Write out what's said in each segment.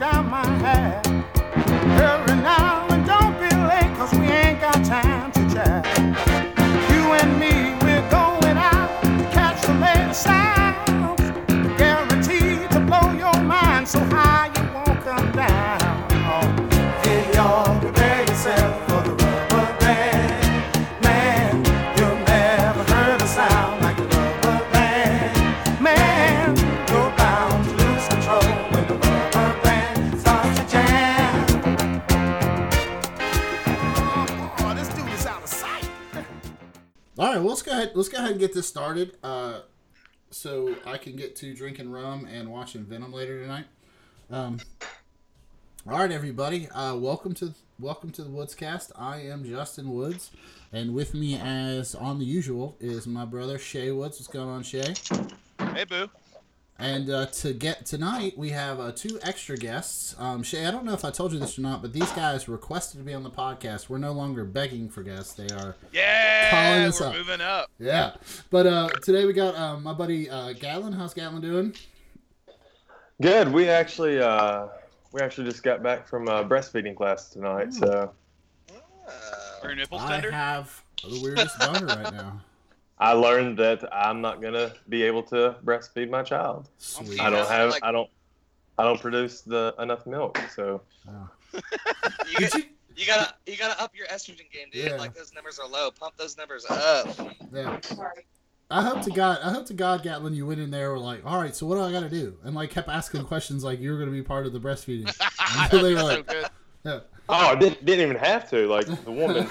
down my hair. Ahead. Let's go ahead and get this started. Uh, so I can get to drinking rum and watching Venom later tonight. Um, all right, everybody. Uh, welcome to welcome to the Woodscast. I am Justin Woods, and with me, as on the usual, is my brother Shay Woods. What's going on, Shay? Hey, boo. And uh, to get tonight, we have uh, two extra guests. Um, Shay, I don't know if I told you this or not, but these guys requested to be on the podcast. We're no longer begging for guests; they are Calling Yeah, us we're up. moving up. Yeah, but uh, today we got um, my buddy uh, Gatlin. How's Gatlin doing? Good. We actually uh, we actually just got back from uh, breastfeeding class tonight. So Are your nipples tender? I tender? have the weirdest boner right now. I learned that I'm not gonna be able to breastfeed my child. Sweet. I don't have like- I don't I don't produce the enough milk. So You, got, you? you gotta you gotta up your estrogen game, dude. Yeah. Like those numbers are low. Pump those numbers up. Yeah. I hope to God, I hope to God, Gatlin, you went in there were like, all right, so what do I got to do? And like kept asking questions like you were going to be part of the breastfeeding. Until they were so like, good. yeah. oh, I didn't, didn't even have to. Like the woman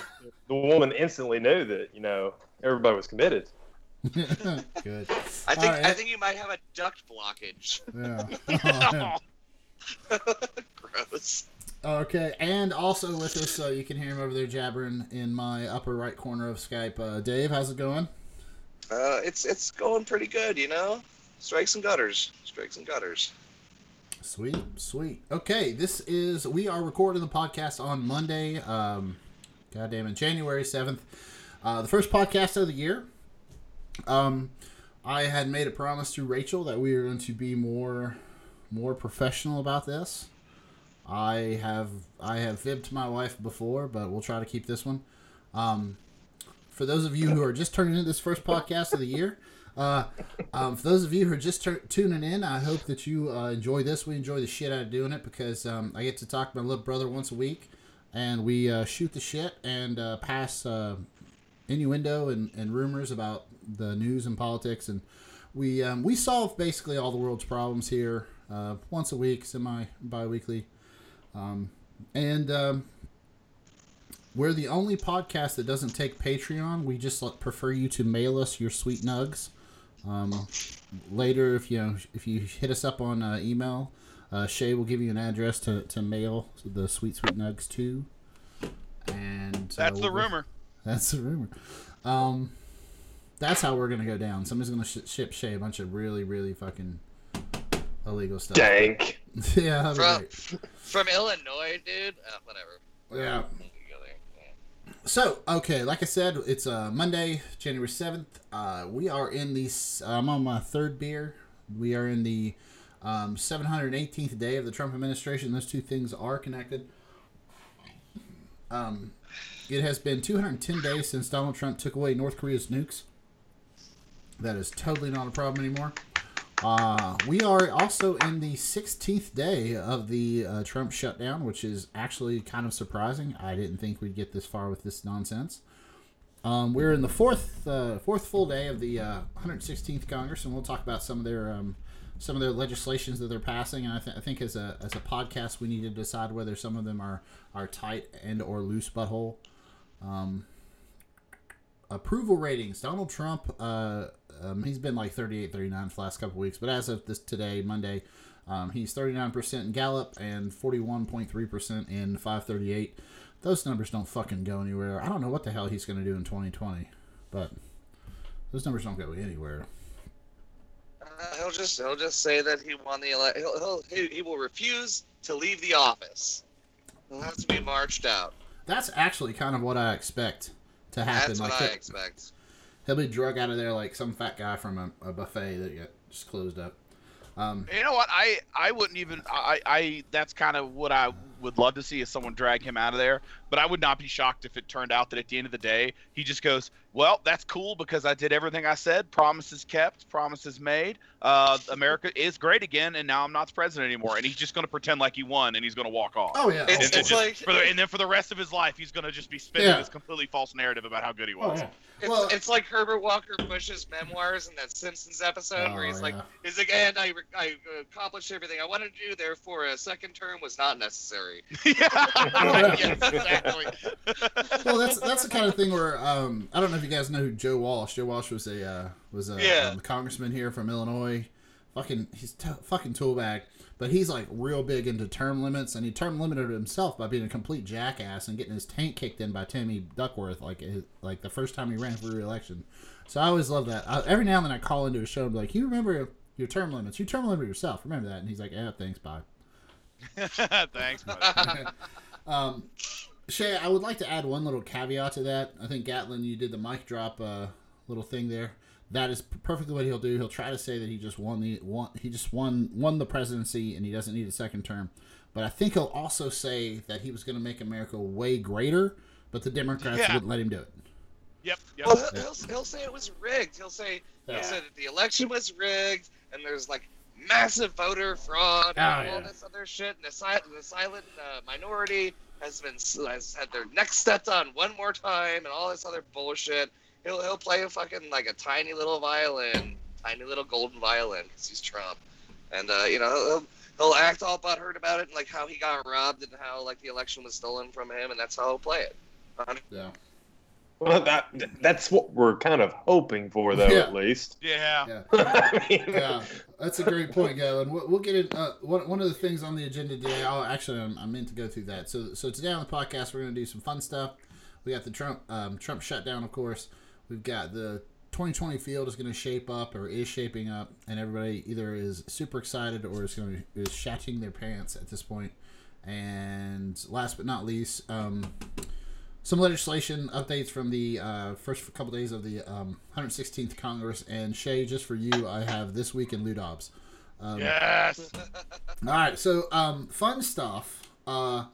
the woman instantly knew that you know everybody was committed. Good. I think Alright. I think you might have a duct blockage. Yeah. Oh. Gross. Okay, and also with us, uh, you can hear him over there jabbering in my upper right corner of Skype. Uh, Dave, how's it going? Uh, it's it's going pretty good, you know. Strikes and gutters. Strikes and gutters. Sweet, sweet. Okay, this is we are recording the podcast on Monday. Um, goddamn it, January seventh, uh, the first podcast of the year. Um, I had made a promise to Rachel that we were going to be more, more professional about this. I have I have fibbed to my wife before, but we'll try to keep this one. Um, for those of you who are just turning into this first podcast of the year, uh, um, for those of you who are just tuning in, I hope that you uh, enjoy this. We enjoy the shit out of doing it because um, I get to talk to my little brother once a week, and we uh, shoot the shit and uh, pass uh, innuendo and, and rumors about the news and politics, and we um, we solve basically all the world's problems here uh, once a week, semi bi-weekly, um, and um, we're the only podcast that doesn't take Patreon. We just prefer you to mail us your sweet nugs. Um, later, if you know, if you hit us up on uh, email, uh, Shay will give you an address to, to mail the sweet sweet nugs to. And uh, That's the we'll go- rumor. That's the rumor. Um, that's how we're gonna go down. Somebody's gonna sh- ship Shay a bunch of really, really fucking illegal stuff. Dank. yeah, From great. from Illinois, dude. Uh, whatever. Yeah. Yeah. So, okay, like I said, it's uh, Monday, January 7th. Uh, we are in the, I'm on my third beer. We are in the um, 718th day of the Trump administration. Those two things are connected. Um, it has been 210 days since Donald Trump took away North Korea's nukes. That is totally not a problem anymore. Uh, we are also in the 16th day of the uh, Trump shutdown, which is actually kind of surprising. I didn't think we'd get this far with this nonsense. Um, we're in the fourth uh, fourth full day of the uh, 116th Congress, and we'll talk about some of their um, some of their legislations that they're passing. And I, th- I think as a as a podcast, we need to decide whether some of them are are tight and or loose butthole. Um, approval ratings. Donald Trump, uh, um, he's been like 38, 39 for the last couple weeks, but as of this today, Monday, um, he's 39% in Gallup and 41.3% in 538. Those numbers don't fucking go anywhere. I don't know what the hell he's going to do in 2020, but those numbers don't go anywhere. Uh, he'll just he'll just say that he won the election. He'll, he'll he, he will refuse to leave the office. He'll have to be marched out. That's actually kind of what I expect to happen. That's like what I expect. he'll be drug out of there like some fat guy from a, a buffet that got just closed up. Um, You know what? I I wouldn't even. I I that's kind of what I would love to see is someone drag him out of there. But I would not be shocked if it turned out that at the end of the day he just goes, "Well, that's cool because I did everything I said. Promises kept, promises made. Uh, America is great again, and now I'm not the president anymore." And he's just going to pretend like he won, and he's going to walk off. oh yeah. It's- and, then it's just like- for the, and then for the rest of his life, he's going to just be spinning Yeah. this completely false narrative about how good he Oh, was. yeah. It's, Well- it's like Herbert Walker Bush's memoirs in that Simpsons episode where Oh, he's like, yeah. he's like, and I, I accomplished everything I wanted to do, therefore a second term was not necessary. yeah, yeah. yes, exactly. well, that's that's the kind of thing where um, I don't know if you guys know who Joe Walsh. Joe Walsh was a uh, was a Yeah. um, congressman here from Illinois. Fucking he's t- fucking tool bag, but he's like real big into term limits, and he term limited himself by being a complete jackass and getting his tank kicked in by Tammy Duckworth, like his, like the first time he ran for re-election. So I always love that. I, every now and then I call into a show and be like, "You remember your term limits? You term limit yourself. Remember that?" And he's like, "Yeah, thanks, bye." Thanks. Um, Shay, I would like to add one little caveat to that. I think Gatlin, you did the mic drop uh, little thing there. That is perfectly what he'll do. He'll try to say that he just won the won, he just won won the presidency and he doesn't need a second term. But I think he'll also say that he was going to make America way greater, but the Democrats Yeah. wouldn't let him do it. Yep, yep. Well, he'll, he'll, he'll say it was rigged. He'll say Yeah. he'll say that the election was rigged, and there's like massive voter fraud and Oh, all yeah. this other shit. And the, si- the silent uh, minority has been has had their neck stepped on one more time, and all this other bullshit. He'll he'll play a fucking like a tiny little violin, tiny little golden violin, because he's Trump, and uh, you know he'll. He'll act all butthurt about it and like how he got robbed and how like the election was stolen from him and that's how he'll play it. Yeah. Well, that that's what we're kind of hoping for, though, Yeah. at least. yeah. Yeah. I mean, yeah, that's a great point, Gavin. We'll, we'll get it. Uh, one, one of the things on the agenda today. I'll actually, I'm, I meant to go through that. So, so today on the podcast, we're going to do some fun stuff. We got the Trump um, Trump shutdown, of course. We've got the 2020 field is going to shape up or is shaping up, and everybody either is super excited or is going to is shatting their pants at this point. And last but not least, um, some legislation updates from the uh, first couple days of the um, 116th Congress. And Shay, just for you, I have this week in Ludobs. Um, Yes. All right, so um, fun stuff. Uh,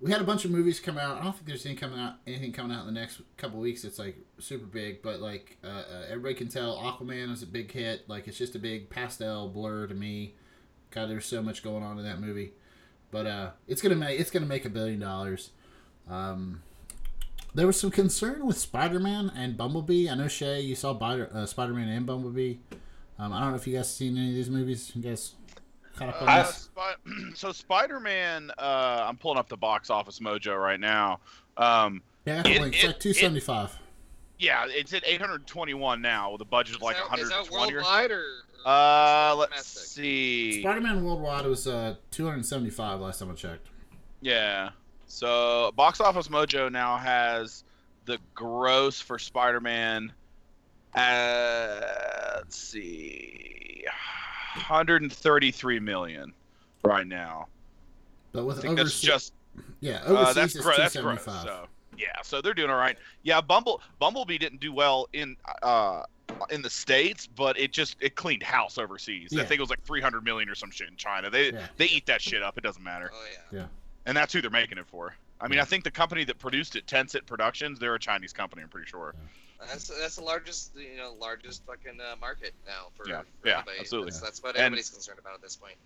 we had a bunch of movies come out. I don't think there's anything coming out, anything coming out in the next couple weeks. It's like super big, but like uh, uh, everybody can tell, Aquaman is a big hit. Like it's just a big pastel blur to me. God, there's so much going on in that movie, but uh, it's gonna make it's gonna make a billion dollars. Um, there was some concern with Spider-Man and Bumblebee. I know Shay, you saw Spider- uh, Spider-Man and Bumblebee. Um, I don't know if you guys seen any of these movies. You guys caught up on Uh, this? So Spider-Man, uh, I'm pulling up the box office mojo right now. Um, Yeah, I got the It- link. It's it- like two seventy five. yeah, it's at 821 now with a budget of like is that, is that 120. or- worldwide or? or Uh, let's domestic? see. Spider Man Worldwide was uh two hundred seventy five last time I checked. Yeah. So Box Office Mojo now has the gross for Spider-Man. Uh, let's see, 133 million right now. But with I think that's overseas, just yeah, uh, overseas that's is gro- two that's gross. So yeah, so they're doing all right. Yeah, Bumble Bumblebee didn't do well in uh in the states, but it just it cleaned house overseas. Yeah. I think it was like 300 million or some shit in China. They Yeah. they eat that shit up. It doesn't matter. Oh yeah. yeah. And that's who they're making it for. I mean, Yeah. I think the company that produced it, Tencent Productions, they're a Chinese company. I'm pretty sure. That's that's the largest you know largest fucking uh, market now for Yeah, for yeah, everybody. absolutely. That's, that's what And- everybody's concerned about at this point.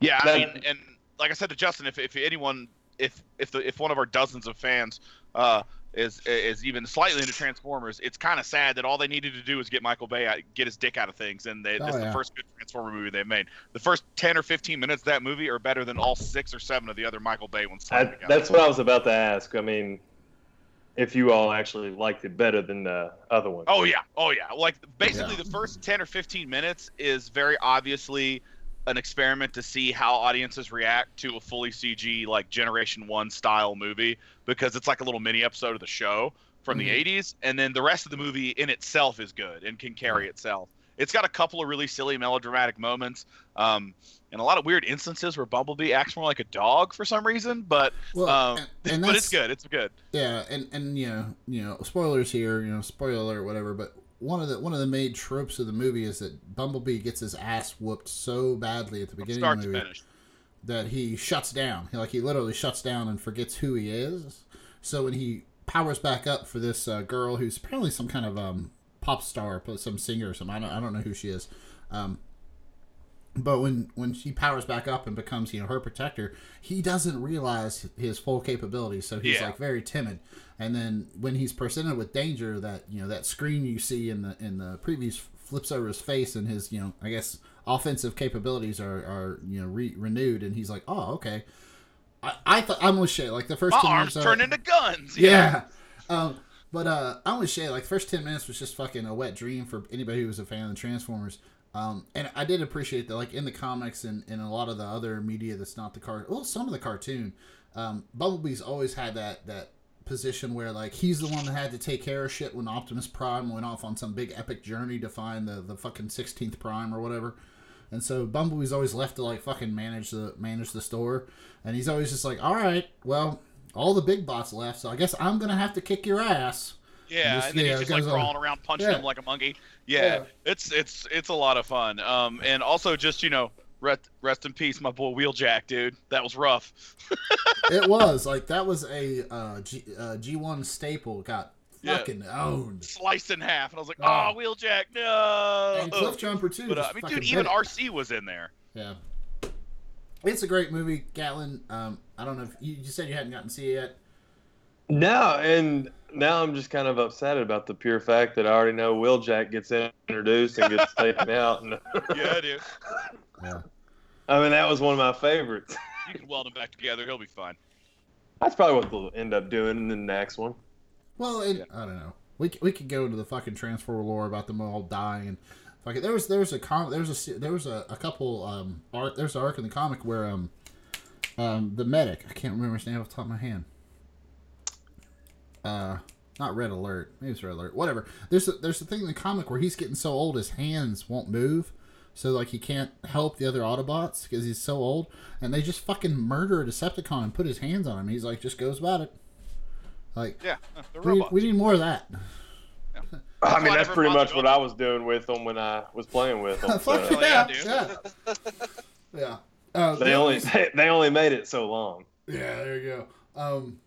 Yeah, I mean, and like I said to Justin, if, if anyone, if if the if one of our dozens of fans uh, is is even slightly into Transformers, it's kind of sad that all they needed to do was get Michael Bay out, get his dick out of things, and they, Oh, this is oh, yeah. the first good Transformer movie they've made. The first ten or fifteen minutes of that movie are better than all six or seven of the other Michael Bay ones. I, that's what I was about to ask. I mean, if you all actually liked it better than the other one. Oh yeah, oh yeah. Like basically, Yeah. the first ten or fifteen minutes is very obviously an experiment to see how audiences react to a fully CG like Generation One style movie because it's like a little mini episode of the show from the Mhm. '80s, and then the rest of the movie in itself is good and can carry itself. It's got a couple of really silly melodramatic moments, um, and a lot of weird instances where Bumblebee acts more like a dog for some reason. But Well, um, and, and but it's good. It's good. yeah, and and you know you know spoilers here. You know spoiler alert, whatever. But one of the one of the main tropes of the movie is that Bumblebee gets his ass whooped so badly at the beginning of the movie that he shuts down. He, like he literally shuts down and forgets who he is. So when he powers back up for this uh, girl who's apparently some kind of um, pop star, some singer or something. I don't, I don't know who she is. Um, but when when she powers back up and becomes you know her protector, he doesn't realize his full capabilities. So he's Yeah. like very timid. And then when he's presented with danger, that you know that screen you see in the in the previews flips over his face, and his you know I guess offensive capabilities are are you know re- renewed, and he's like, oh okay. I, I thought I'm with Shay. Like the first My ten arms minutes turn into guns. yeah. Um, but uh, I'm with Shay. Like the first ten minutes was just fucking a wet dream for anybody who was a fan of the Transformers. Um, and I did appreciate that, like in the comics and, and a lot of the other media that's not the car. Well, some of the cartoon, um, Bumblebee's always had that that position where like he's the one that had to take care of shit when Optimus Prime went off on some big epic journey to find the the fucking sixteenth Prime or whatever. And so Bumblebee's always left to like fucking manage the manage the store, and he's always just like, all right, well, all the big bots left, so I guess I'm gonna have to kick your ass. Yeah, Just- and then yeah, he's just like goes on. crawling around, punching Yeah. him like a monkey. Yeah, Yeah. it's it's it's a lot of fun. Um, and also just you know, rest rest in peace, my boy Wheeljack, dude. That was rough. it was like that was a uh, G uh, G1 staple got Yeah. fucking owned. Sliced in half, and I was like, Oh. oh, Wheeljack, no. And Cliffjumper too. But uh, I mean, dude, even. Arcee was in there. Yeah. It's a great movie, Gatlin. Um, I don't know if you, you said you hadn't gotten to see it yet. No, and now I'm just kind of upset about the pure fact that I already know Wheeljack gets introduced and gets taken out. And Yeah, dude. Yeah. I mean, that was one of my favorites. You can weld them back together. He'll be fine. That's probably what they'll end up doing in the next one. Well, and I don't know. We, we could go into the fucking transfer lore about them all dying and fucking. There was there was a com there was a there was a, a couple um art there's an arc in the comic where um um the medic I can't remember his name off the top of my hand. Uh, not Red Alert. Maybe it's Red Alert. Whatever. There's a, there's a thing in the comic where he's getting so old his hands won't move. So like he can't help the other Autobots because he's so old, and they just fucking murder a Decepticon and put his hands on him. He's like, just goes about it. Like Yeah, they're we need, we need more of that. I mean, that's pretty much what I was doing with them when I was playing with them. Fuck so yeah, yeah, yeah, yeah. Uh, they only they, they only made it so long. yeah, there you go. Um,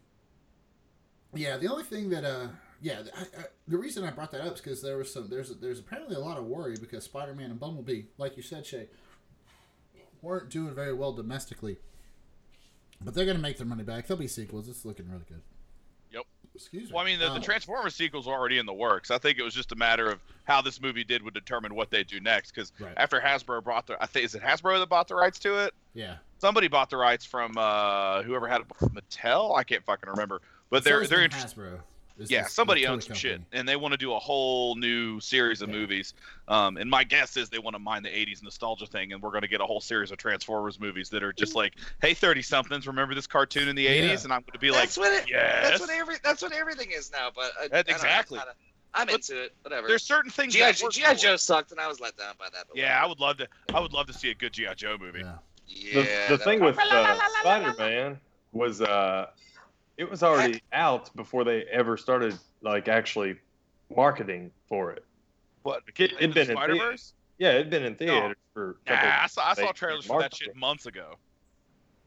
yeah, the only thing that uh, yeah, I, I, the reason I brought that up is because there was some there's there's apparently a lot of worry because Spider Man and Bumblebee, like you said, Shay, weren't doing very well domestically. But they're gonna make their money back. There'll be sequels. It's looking really good. Yep. Excuse me. Well, I mean, the, Um, the Transformers sequels are already in the works. I think it was just a matter of how this movie did would determine what they do next. Because Right. after Hasbro bought the, I think is it Hasbro that bought the rights to it? Yeah. Somebody bought the rights from uh, whoever had it, Mattel. I can't fucking remember. But they're It's they're interested. Hasbro. is Yeah, this- somebody the toy owns some shit, and they want to do a whole new series of Yeah. movies. Um, and my guess is they want to mine the '80s nostalgia thing, and we're going to get a whole series of Transformers movies that are just like, "Hey, thirty somethings, remember this cartoon in the '80s?" Yeah. And I'm going to be like, that's what it. "Yes." That's what every. That's what everything is now. But uh, I, That- I don't know, exactly. I'm But into it. Whatever. There's certain things. GI, that work GI. Joe sucked, and I was let down by that. but Yeah, I would love to. I would love to see a good GI Joe movie. Yeah. Yeah. The, the thing with uh, Spider Man was uh, it was already out before they ever started like actually marketing for it. What? It- it'd been in Spider Verse? Yeah, it'd been in theaters for. Nah, I saw, I saw trailers for that shit months ago.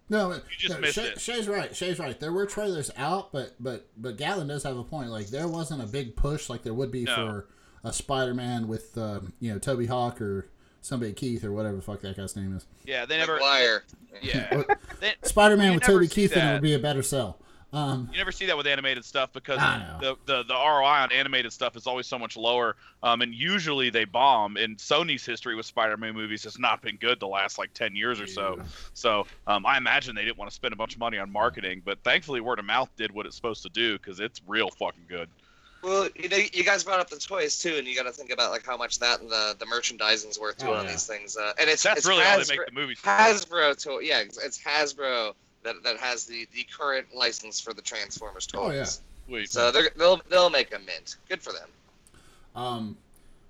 No, You just no, missed Shay, it. Shay's right. Shay's right. There were trailers out, but but but Gallon does have a point. Like there wasn't a big push like there would be No. for a Spider-Man with um, you know Toby Hawk or somebody Keith or whatever the fuck that guy's name is. Yeah, they never. Liar. Yeah, Spider-Man with never Toby Keith and it would be a better sell. Um, you never see that with animated stuff because the, the the ROI on animated stuff is always so much lower. Um, and usually they bomb. And Sony's history with Spider-Man movies has not been good the last like ten years or so. Yeah. So um, I imagine they didn't want to spend a bunch of money on marketing, but thankfully word of mouth did what it's supposed to do because it's real fucking good. Well, you know, you guys brought up the toys too, and you got to think about like how much that and the the merchandising's worth too Oh, on yeah. these things. Uh, and it's That's it's really how they Hasbro, make the movies. Hasbro toy. Yeah, it's, it's Hasbro that, that has the, the current license for the Transformers toys. Oh, yeah. Sweet. So they're, they'll they'll make a mint. Good for them. Um,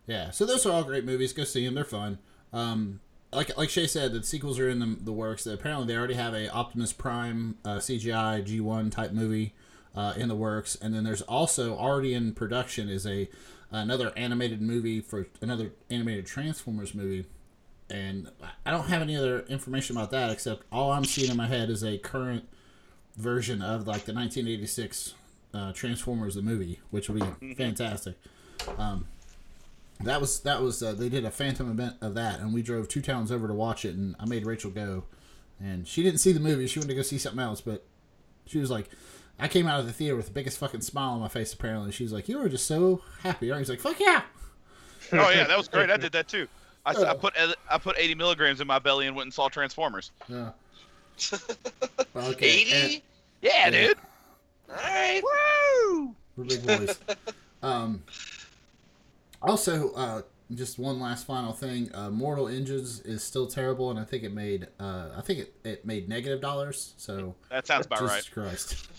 yeah, so those are all great movies. Go see them; they're fun. Um, like like Shay said, the sequels are in the, the works. Apparently, they already have a Optimus Prime uh, CGI G one type movie uh, in the works, and then there's also already in production is a another animated movie for another animated Transformers movie, and I don't have any other information about that except all I'm seeing in my head is a current version of like the 1986 uh, Transformers the movie, which would be fantastic. Um, that was that was uh, they did a phantom event of that, and we drove two towns over to watch it, and I made Rachel go, and she didn't see the movie. She wanted to go see something else, but she was like, I came out of the theater with the biggest fucking smile on my face. Apparently, she's like, you were just so happy. I was like, fuck yeah. Oh yeah, that was great. I did that too. I, s- I put I put 80 milligrams in my belly and went and saw Transformers. Yeah. Well, okay. and- 80? Yeah, Yeah. dude. All right. Woo! We're big boys. um, also, uh, just one last final thing. Uh, Mortal Engines is still terrible, and I think it made uh, I think it, it made negative dollars. So That sounds about Jesus right. Christ.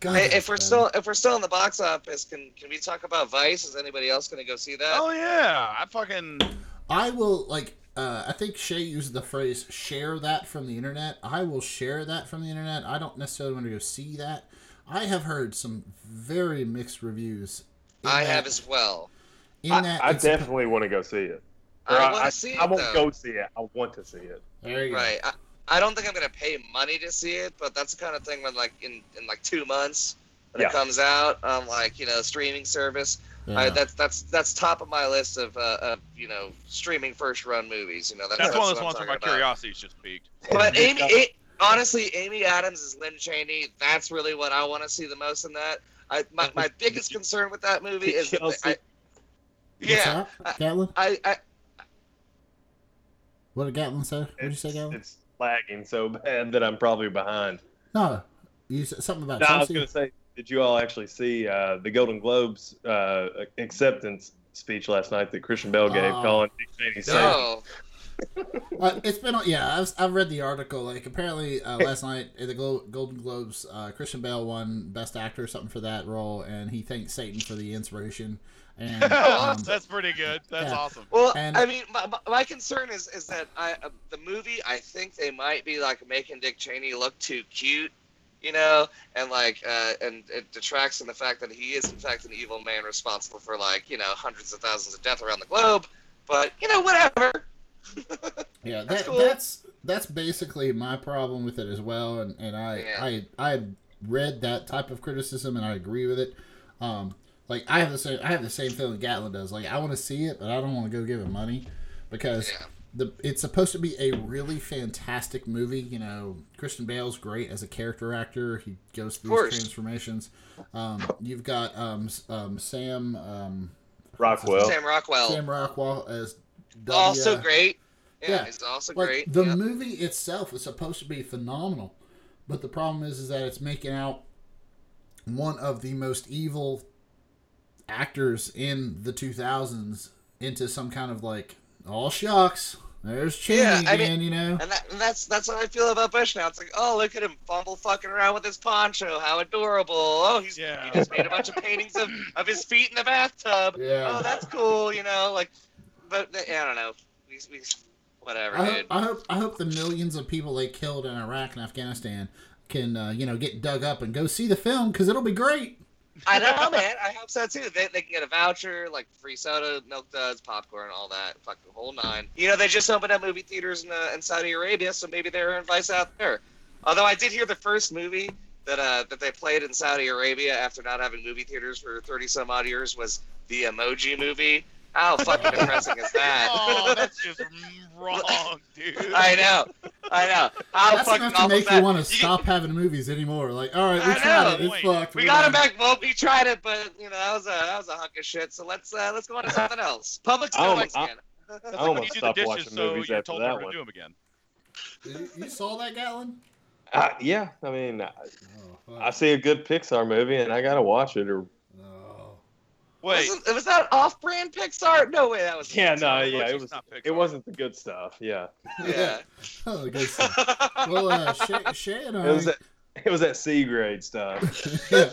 God, Hey, if we're bad. still if we're still in the box office, can can we talk about Vice? Is anybody else going to go see that? Oh yeah, I fucking I will like. Uh, I think Shay used the phrase "share that from the internet." I will share that from the internet. I don't necessarily want to go see that. I have heard some very mixed reviews. I that- have as well. In I, that, I definitely want to go see it. Or I want to see it I won't though. go see it. I want to see it. There you go. Right. I, I don't think I'm going to pay money to see it, but that's the kind of thing when like in in like two months when Yeah. it comes out on like you know streaming service. Yeah. I, that's that's that's top of my list of, uh, of you know streaming first run movies. You know that's, that's one of those ones where my about. curiosity's just peaked. But Amy, A- honestly, Amy Adams is Lynn Cheney. That's really what I want to see the most in that. I my, my biggest concern with that movie is that I, yeah, that, Gatlin? I, I What did Gatlin say? What did you say, Gatlin? it's lagging so bad that I'm probably behind. No, you said something about No, I was going to say, did you all actually see uh, the Golden Globes uh, acceptance speech last night that Christian Bale gave, Oh. calling Dick Cheney no. Uh, it's been yeah. I've, I've read the article. Like apparently uh, last night at the Glo- Golden Globes, uh, Christian Bale won Best Actor or something for that role, and he thanked Satan for the inspiration. And um, That's pretty good. That's yeah. awesome. Well, And- I mean, my, my- my concern is is that I uh, the movie. I think they might be like making Dick Cheney look too cute, you know, and like, uh, and it detracts from the fact that he is in fact an evil man responsible for like you know hundreds of thousands of deaths around the globe. But you know, whatever. yeah, That's cool. that's that's basically my problem with it as well. And, and I Yeah. I I had read that type of criticism, and I agree with it. Um, like I have the same I have the same feeling Gatlin does. Like I want to see it, but I don't want to go give it money because Yeah. the it's supposed to be a really fantastic movie. You know, Christian Bale's great as a character actor. He goes through course. these transformations. Um, you've got um, um, Sam um, Rockwell. Sam Rockwell, Sam Rockwell as W. also great. Yeah, Yeah. he's also like great. the yeah. movie itself is supposed to be phenomenal, but the problem is is that it's making out one of the most evil actors in the 2000s into some kind of like all shucks there's Cheney Yeah, I mean- again you know And, that, and that's that's how I feel about Bush now. It's like, oh, look at him fumble fucking around with his poncho. How adorable. Oh, he's Yeah. he just made a bunch of paintings of, of his feet in the bathtub. Yeah. Oh, that's cool. You know, like, but I don't know. We, we whatever, I hope. I hope I hope the millions of people they killed in Iraq and Afghanistan can uh, you know get dug up and go see the film because it'll be great I know, man. I hope so too. They, they can get a voucher, like free soda, milk duds, popcorn, all that. Fuck the whole nine. You know, they just opened up movie theaters in, uh, in Saudi Arabia, so maybe they're in Vice out there. Although I did hear the first movie that uh, that they played in Saudi Arabia after not having movie theaters for thirty some odd years was the Emoji Movie. How fucking depressing is that? Oh, that's just wrong, dude. I know, I know. How that's fucking enough to awful make you that? want to stop having movies anymore like all right we I tried know. it it's Wait, fucked We we're got him back. Well, we tried it, but you know that was a that was a hunk of shit. So let's uh, let's go on to something else. Public I Mexican. almost- That's I like almost you do the stopped dishes, watching so movies you're after told that never to one. do them again. you, you saw that Gatlin Uh, yeah, I mean, I, oh. I see a good Pixar movie and I gotta watch it. Or. Wait, Wasn't, was that off-brand Pixar? No way, that was. yeah, no, Pixar. yeah, it was. not Pixar. It wasn't the good stuff. Yeah, Yeah. oh good stuff. well uh, Shay, Shay and I it was that. It was that C grade stuff. yeah.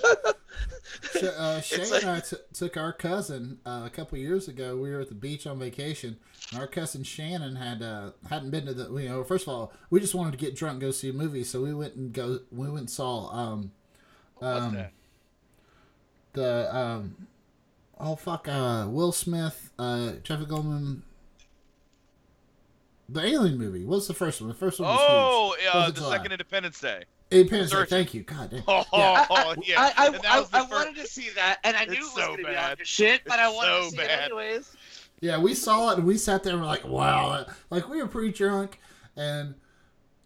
Sh- uh, Shay like- and I t- took our cousin uh, a couple years ago. We were at the beach on vacation. And our cousin Shannon had uh, hadn't been to the. You know, first of all, we just wanted to get drunk, and go see a movie, so we went and go. We went and saw um, What's um that? the um, oh fuck, uh, Will Smith, uh, Jeff Goldman. The Alien movie. What's the first one? The first one was Oh, huge. uh, Fourth the July. second Independence Day. Independence Day. Thank you. God damn. Oh, Yeah. I, yeah. I, I, I, I wanted to see that, and I knew It's it was so going to bad. on the shit, but I wanted so to see bad. it anyways. Yeah, we saw it and we sat there and we're like, wow. Like, we were pretty drunk and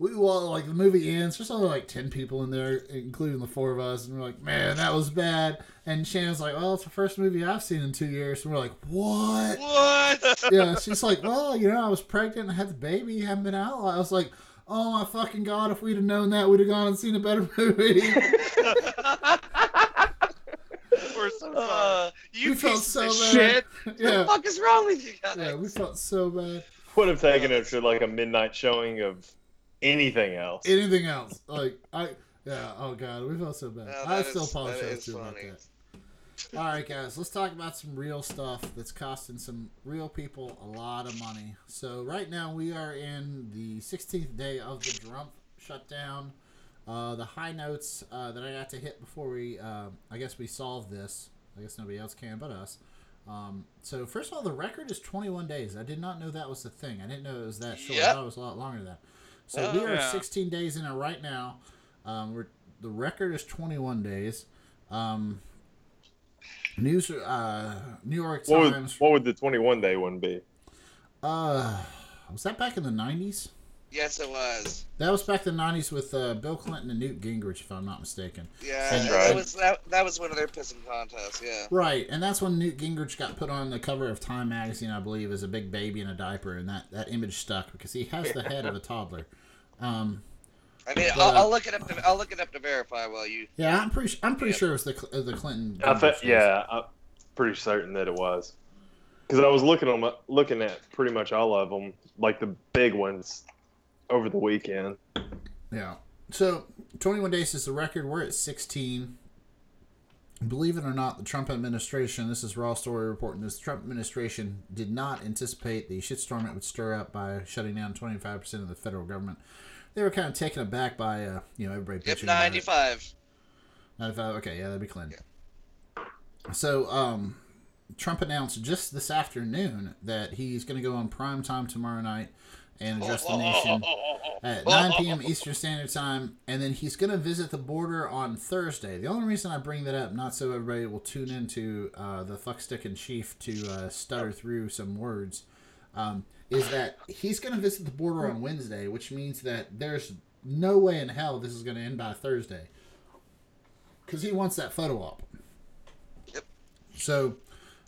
we, well, like, the movie ends. There's only like 10 people in there, including the four of us. And we're like, man, that was bad. And Shannon's like, well, it's the first movie I've seen in two years. And we're like, what? What? yeah, she's like, well, you know, I was pregnant i had the baby, haven't been out. I was like, oh my fucking god, if we'd have known that, we'd have gone and seen a better movie. We're so uh, you We felt so of bad. shit. What the yeah, fuck is wrong with you guys? yeah, we felt so bad. Would have taken it to like a midnight showing of anything else. Anything else? Like, I, yeah, oh god, we felt so bad. No, I still is- apologize that is to you about that. All right, guys, let's talk about some real stuff that's costing some real people a lot of money. So right now we are in the 16th day of the Trump shutdown. Uh, the high notes uh, that I got to hit before we, uh, I guess we solved this. I guess nobody else can but us. Um, so first of all, the record is 21 days. I did not know that was the thing. I didn't know it was that short. I thought it was a lot longer than that. So Oh, we are yeah. 16 days in it right now. Um, we're, the record is 21 days. Um, news, uh, New York What would, Times. what would the 21 day one be? Uh, was that back in the 90s? Yes, it was. That was back in the 90s with uh, Bill Clinton and Newt Gingrich, if I'm not mistaken. Yeah, That's that right. was that, that was one of their pissing contests. Yeah. Right, and that's when Newt Gingrich got put on the cover of Time magazine, I believe, as a big baby in a diaper, and that, that image stuck because he has the head of a toddler. Um, I mean, But- I'll, I'll look it up. To, I'll look it up to verify while you. yeah, I'm pretty. I'm pretty Yeah. sure it was the uh, the Clinton. I Gingrich think, yeah, I'm pretty certain that it was. Because I was looking on looking at pretty much all of them, like the big ones, over the weekend. Yeah. So 21 days is the record. We're at 16. Believe it or not, the Trump administration, this is Raw Story reporting this, the Trump administration did not anticipate the shitstorm it would stir up by shutting down 25% of the federal government. They were kind of taken aback by, uh, you know, everybody Yep, bitching ninety-five. 95. Okay, yeah, that'd be Clinton. So, um, Trump announced just this afternoon that he's going to go on prime time tomorrow night and address the nation at 9 p.m. Eastern Standard Time, and then he's going to visit the border on Thursday. The only reason I bring that up, not so everybody will tune into uh, the fuckstick and chief to uh, stutter through some words, um, is that he's going to visit the border on Wednesday, which means that there's no way in hell this is going to end by Thursday. Because he wants that photo op. Yep. So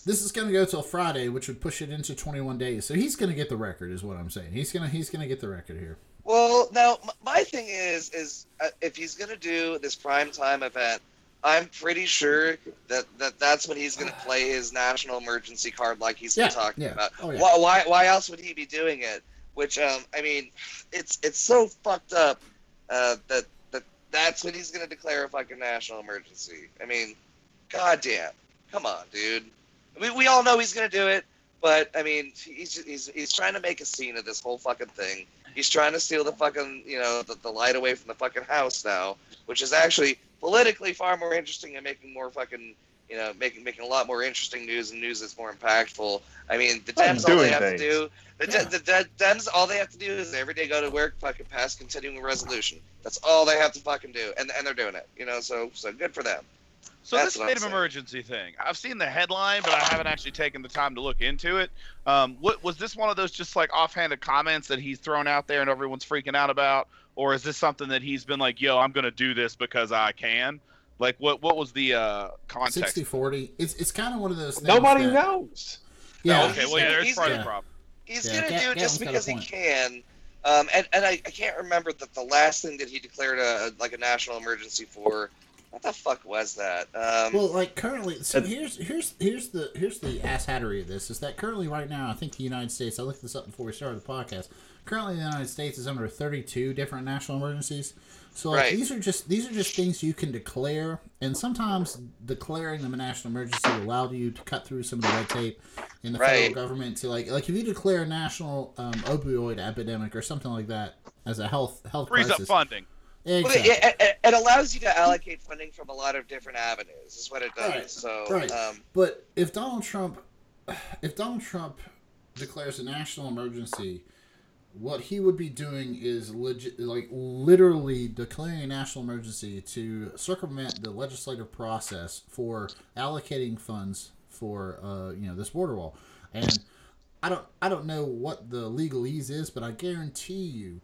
this is going to go till Friday, which would push it into 21 days. So he's going to get the record, is what I'm saying. He's gonna he's gonna get the record here. Well, now my thing is, is uh, if he's gonna do this prime time event, I'm pretty sure that, that that's when he's gonna play his national emergency card, like he's Yeah, been talking yeah. about. Oh, yeah. Why, why, why else would he be doing it? Which, um, I mean, it's it's so fucked up uh, that that that's when he's gonna declare a fucking national emergency. I mean, goddamn, come on, dude. I mean, we all know he's gonna do it, but I mean, he's he's he's trying to make a scene of this whole fucking thing. He's trying to steal the fucking, you know, the, the light away from the fucking house now, which is actually politically far more interesting and making more fucking, you know, making making a lot more interesting news and news that's more impactful. I mean, the Dems all they have things. to do, the, Yeah. de- the de- Dems all they have to do is every day go to work, fucking pass continuing resolution. That's all they have to fucking do, and and they're doing it. You know, so so good for them. So That's this what I'm state of emergency thing, I've seen the headline, but I haven't actually taken the time to look into it. Um, what was this one of those just like offhanded comments that he's thrown out there and everyone's freaking out about, or is this something that he's been like, "Yo, I'm gonna do this because I can"? Like, what what was the uh, context? 60 40. It's, it's kind of one of those things. Nobody that- knows. Yeah. Oh, okay, well, yeah, there's He's probably gonna- the problem. He's Yeah, gonna do it just Gatlin's got a because he can. Um, and and I, I can't remember that the last thing that he declared a like a national emergency for. What the fuck was that? Um, Well, like currently, so It's- here's here's here's the here's the asshattery of this is that currently right now I think the United States I looked this up before we started the podcast. Currently, the United States is under 32 different national emergencies. So like, Right. these are just these are just things you can declare, and sometimes declaring them a national emergency will allow you to cut through some of the red tape in the federal government to like like if you declare a national um, opioid epidemic or something like that as a health health Freeze up crisis, funding. Well, Exactly. it, it, it allows you to allocate funding from a lot of different avenues. Is what it does. Right, So, right. um, But if Donald Trump, if Donald Trump declares a national emergency, what he would be doing is legit, like literally declaring a national emergency to circumvent the legislative process for allocating funds for uh, you know this border wall. And I don't I don't know what the legalese is, but I guarantee you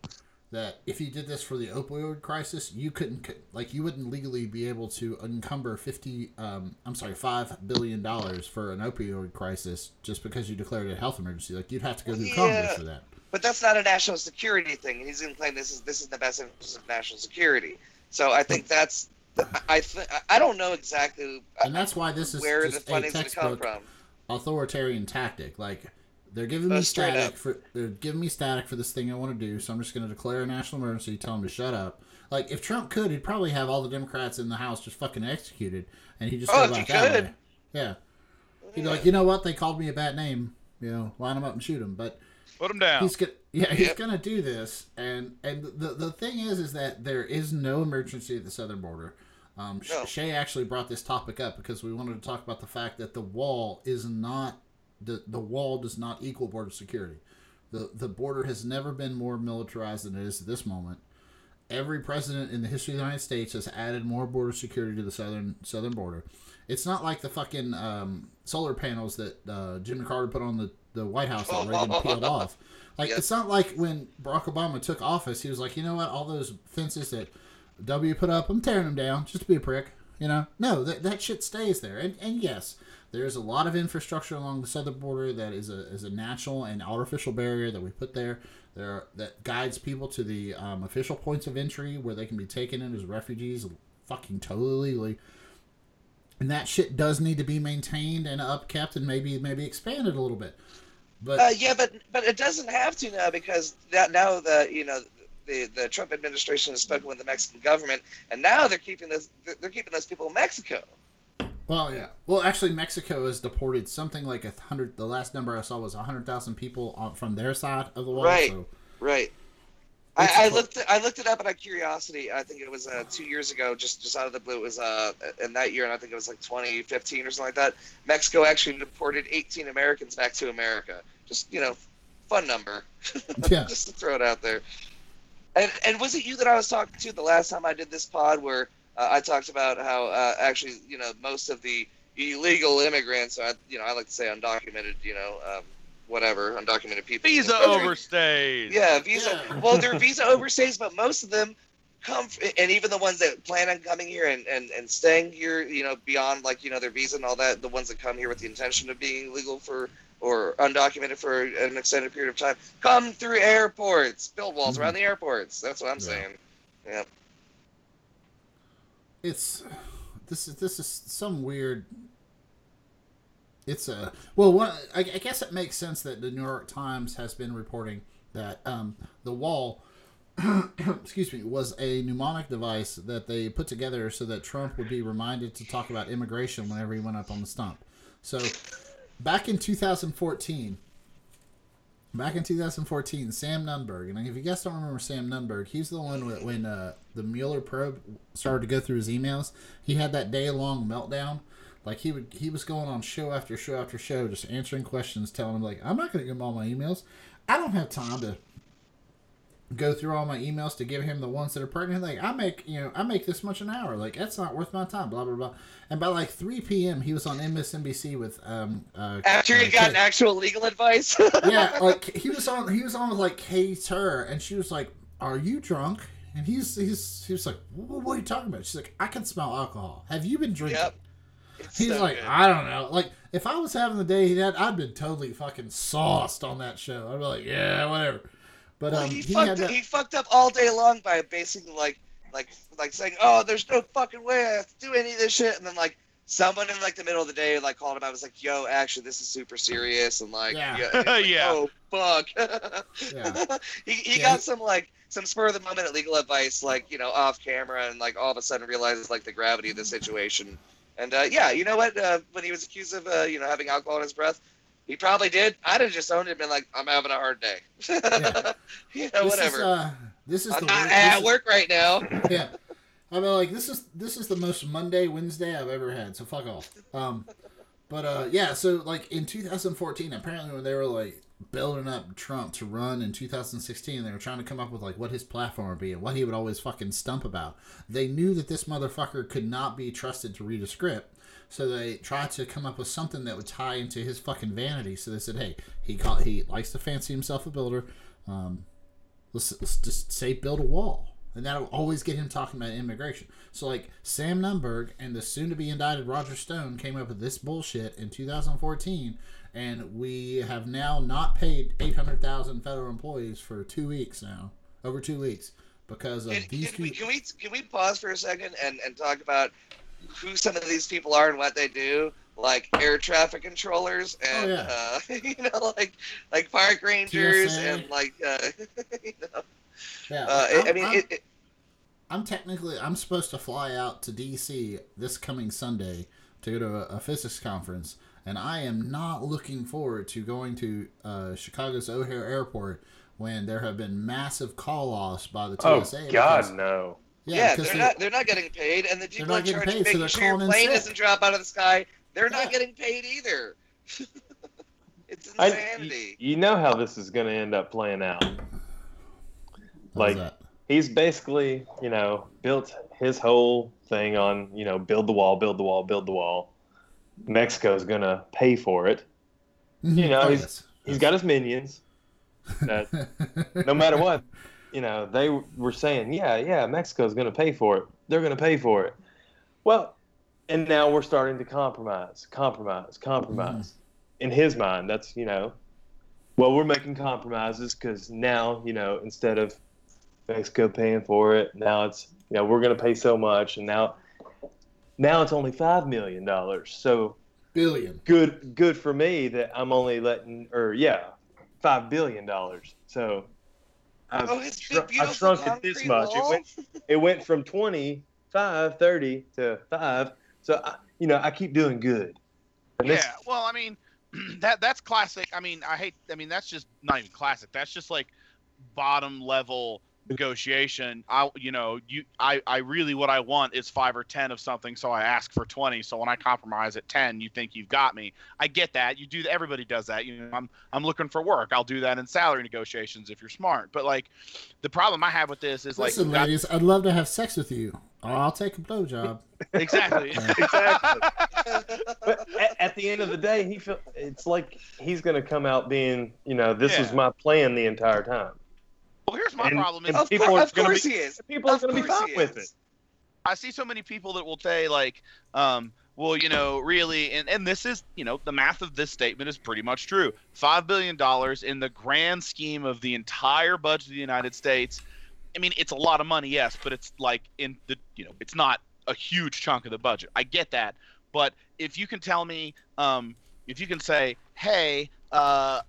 that if you did this for the opioid crisis, you couldn't like you wouldn't legally be able to encumber fifty um I'm sorry five billion dollars for an opioid crisis just because you declared a health emergency. Like you'd have to go through Yeah. Congress for that. But that's not a national security thing. He's going to claim this is this is the best interest of national security. So I think that's I th- I don't know exactly And that's why this is where the funding's going to come textbook from. authoritarian tactic. Like they're giving me Uh, static up. for they're giving me static for this thing I want to do, so I'm just going to declare a national emergency, tell them to shut up. Like if Trump could, he'd probably have all the Democrats in the House just fucking executed, and he just Oh, go back could. Yeah, he'd be like, you know what? They called me a bad name. You know, line them up and shoot them. But Put him down. he's gonna yeah he's Yep. gonna do this and and the the thing is is that there is no emergency at the southern border um, No. Shay actually brought this topic up because we wanted to talk about the fact that the wall is not the the wall does not equal border security the the border has never been more militarized than it is at this moment every president in the history of the United States has added more border security to the southern southern border. It's not like the fucking um, solar panels that uh, Jimmy Carter put on the, the White House that Reagan peeled off. Like Yes. it's not like when Barack Obama took office, he was like, you know what, all those fences that W put up, I'm tearing them down just to be a prick. You know, no, that that shit stays there. And and yes, there's a lot of infrastructure along the southern border that is a is a natural and artificial barrier that we put there. There that guides people to the um, official points of entry where they can be taken in as refugees, fucking totally legally. And that shit does need to be maintained and upkept and maybe maybe expanded a little bit. But Uh, yeah, but but it doesn't have to now because that now the you know the the Trump administration has spoken with the Mexican government, and now they're keeping this they're keeping those people in Mexico. Well, yeah. Well, actually, Mexico has deported something like a hundred. The last number I saw was a hundred thousand people on, from their side of the wall. Right. So, Right. I, I looked I looked it up out of curiosity. I think it was uh, two years ago, just just out of the blue. It was uh in that year, and I think it was like 2015 or something like that. Mexico actually deported 18 Americans back to America. Just you know, fun number. yeah. just to throw it out there. And and was it you that I was talking to the last time I did this pod where uh, I talked about how uh, actually you know most of the illegal immigrants, I, you know I like to say undocumented, you know um, whatever undocumented people. Visa country- overstays. Yeah, visa. Yeah. Well, they're visa overstays, but most of them come, f- and even the ones that plan on coming here and, and, and staying here, you know, beyond like you know their visa and all that, the ones that come here with the intention of being legal for or undocumented for an extended period of time, come through airports, build walls Mhm. around the airports. That's what I'm Yeah. saying. Yeah. It's this is this is some weird. It's a well. I, I guess it makes sense that the New York Times has been reporting that um, the wall, excuse me, was a mnemonic device that they put together so that Trump would be reminded to talk about immigration whenever he went up on the stump. So, back in 2014, back in 2014, Sam Nunberg, and if you guys don't remember Sam Nunberg, he's the one that when uh, the Mueller probe started to go through his emails, he had that day long meltdown. Like he would, he was going on show after show after show, just answering questions, telling him like, "I'm not going to give him all my emails. I don't have time to go through all my emails to give him the ones that are pertinent. Like I make, you know, I make this much an hour. Like that's not worth my time. Blah blah blah. And by like 3 p.m., he was on MSNBC with um. Uh, After he uh, got actual legal advice. yeah, like he was on he was on with like Katy Tur, and she was like, "Are you drunk?" And he's he's he was like, "What, what are you talking about?" She's like, "I can smell alcohol. Have you been drinking?" Yep. It's He's so like, good. "I don't know." Like if I was having the day he had, I'd been totally fucking sauced on that show. I'd be like, "Yeah, whatever." But Well, um, he, he, fucked had that. he fucked up all day long by basically like like like saying, "Oh, there's no fucking way I have to do any of this shit," and then like someone in like the middle of the day like called him. I was like, "Yo, actually, this is super serious," and like, Yeah. yeah, like, Yeah. oh fuck. Yeah. he he Yeah, got he- some like some spur of the moment legal advice, like you know, off camera, and like all of a sudden realizes like the gravity of the situation. And uh, yeah, you know what? Uh, when he was accused of uh, you know having alcohol in his breath, he probably did. I'd have just owned it and been like, "I'm having a hard day." Yeah. you know, This whatever. Is, uh, this is I'm the not worst- at is- work right now. yeah. I mean, like this is this is the most Monday Wednesday I've ever had. So fuck off. Um, but uh, yeah. So like in 2014, apparently when they were like building up Trump to run in 2016, they were trying to come up with like what his platform would be and what he would always fucking stump about. They knew that this motherfucker could not be trusted to read a script. So they tried to come up with something that would tie into his fucking vanity. So they said, "Hey, he call, he likes to fancy himself a builder. Um, let's, let's just say build a wall and that'll always get him talking about immigration so like sam nunberg and the soon to be indicted roger stone came up with this bullshit in 2014 and we have now not paid 800000 federal employees for two weeks now over two weeks because of Can, these can we, can we can we pause for a second and, and talk about who some of these people are and what they do? Like air traffic controllers Oh, and yeah. uh, you know like like park rangers TSA. and like uh, you know yeah uh, I'm, I mean I'm- it, it, I'm technically I'm supposed to fly out to DC this coming Sunday to go to a, a physics conference, and I am not looking forward to going to uh, Chicago's O'Hare Airport when there have been massive call offs by the TSA. Oh TSA. God, because- no! yeah, because they're they- not they're not getting paid and the people not in getting charge paid, of so making they're sure your calling in plane sick. doesn't drop out of the sky they're not getting paid either. it's I, insanity. you, you know how this is going to end up playing out. How's like- that? He's basically, you know, built his whole thing on, you know, build the wall, build the wall, build the wall. Mexico's going to pay for it. Mm-hmm. You know, Oh, he's- yes. He's got his minions. No matter what, you know, they were saying, yeah, yeah, Mexico's going to pay for it. They're going to pay for it. Well, and now we're starting to compromise, compromise, compromise. Mm-hmm. In his mind, that's, you know, well, we're making compromises because now, you know, instead of Mexico paying for it, now it's, you know, we're going to pay so much. And now, now it's only $5 million. So, billion. good good for me that I'm only letting or yeah, five billion dollars. So I've, Oh, his shr- I've shrunk it this concrete much. It went it went from 25, 30 to five. So I, you know, I keep doing good. And Yeah, this- well, I mean, that that's classic. I mean, I hate. I mean, that's just not even classic. That's just like bottom level negotiation. I, you know, you, I, I really what I want is five or ten of something, so I ask for twenty. So when I compromise at ten, you think you've got me. I get that. You do. Everybody does that. You know, I'm, I'm looking for work. I'll do that in salary negotiations if you're smart. But like, the problem I have with this is like, Listen, we've got- ladies, I'd love to have sex with you. Or I'll take a blowjob. exactly. exactly. but at, at the end of the day, he feel it's like he's going to come out being, you know, this was Yeah. my plan the entire time. Well, here's my And- problem is Of, people of course be- he is. People are going to be fine with it. I see so many people that will say like, um, well, you know, really, and, and this is, you know, the math of this statement is pretty much true. Five billion dollars in the grand scheme of the entire budget of the United States. I mean, it's a lot of money, yes, but it's like in the, you know, it's not a huge chunk of the budget. I get that, but if you can tell me, um, if you can say, hey, uh,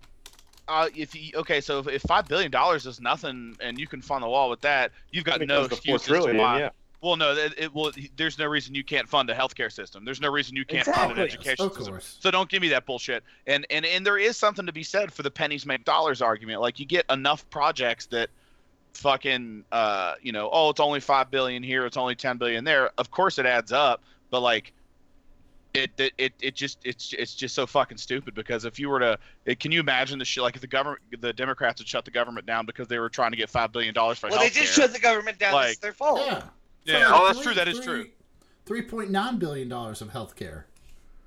uh, if you, okay, so if, if five billion dollars is nothing and you can fund the wall with that, you've got no Because the four excuse to trillion, why. yeah. Well, no, it, it will. There's no reason you can't fund a healthcare system. There's no reason you can't fund an education Of system. course. So don't give me that bullshit. And and and there is something to be said for the pennies make dollars argument. Like you get enough projects that fucking uh you know oh it's only five billion here it's only ten billion there of course it adds up but like it it it, it just it's it's just so fucking stupid because if you were to it, can you imagine the shit like if the government the democrats had shut the government down because they were trying to get five billion dollars for Well, they just shut the government down. Like- it's their fault. Yeah. yeah For oh that's three- true that is true Three point nine billion dollars of health care.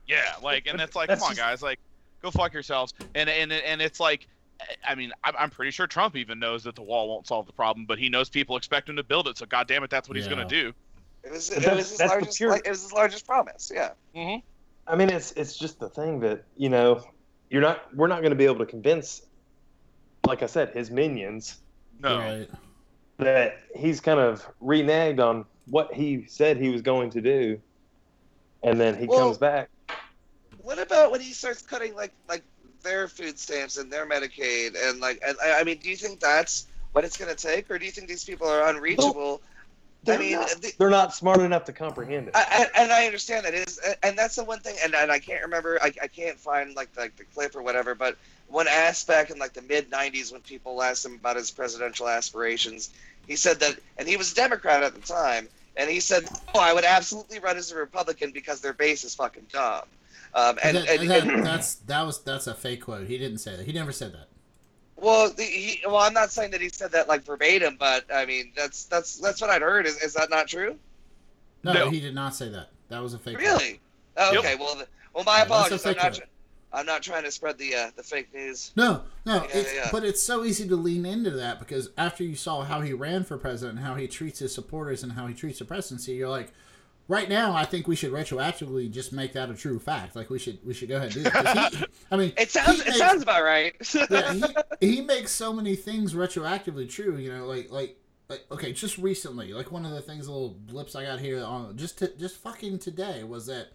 Yeah, like, and But it's like, that's come on, just- guys, like, go fuck yourselves. And and and it's like, I mean, I'm, I'm pretty sure Trump even knows that the wall won't solve the problem, but he knows people expect him to build it. So, god damn it, that's what he's gonna do. It was, it was his the largest. pure- it was his largest promise. Yeah. Mm-hmm. I mean, it's it's just the thing that you know, you're not. We're not going to be able to convince, like I said, his minions No, Right. that he's kind of reneged on what he said he was going to do, and then he Well- comes back. What about when he starts cutting like like their food stamps and their Medicaid and like and, I I mean, do you think that's what it's going to take, or do you think these people are unreachable? They're, mean, not, the- they're not smart enough to comprehend it. I, I, and I understand that is, and that's the one thing, and, and I can't remember, I, I can't find like the, like the clip or whatever, but one aspect in like the mid '90s when people asked him about his presidential aspirations, he said that, and he was a Democrat at the time, and he said, "Oh, I would absolutely run as a Republican because their base is fucking dumb." Um, and, that, and, that- and- that's that was that's a fake quote. He didn't say that. He never said that. Well, the, he, well, I'm not saying that he said that like verbatim, but I mean that's that's that's what I'd heard. Is, is that not true? No, No. he did not say that. That was a fake. quote. Really? Oh, Yep. okay. Well, the, well, my Yeah, apologies. I'm not. quote. I'm not trying to spread the uh, the fake news. No, no, Yeah, it's, yeah, yeah. but it's so easy to lean into that because after you saw how he ran for president and how he treats his supporters and how he treats the presidency, you're like, right now, I think we should retroactively just make that a true fact. Like we should we should go ahead and do that. he- I mean, It sounds. he It sounds about right. yeah, he, he makes so many things retroactively true. You know, like like like okay, just recently, like one of the things, little blips I got here on just to, just fucking today was that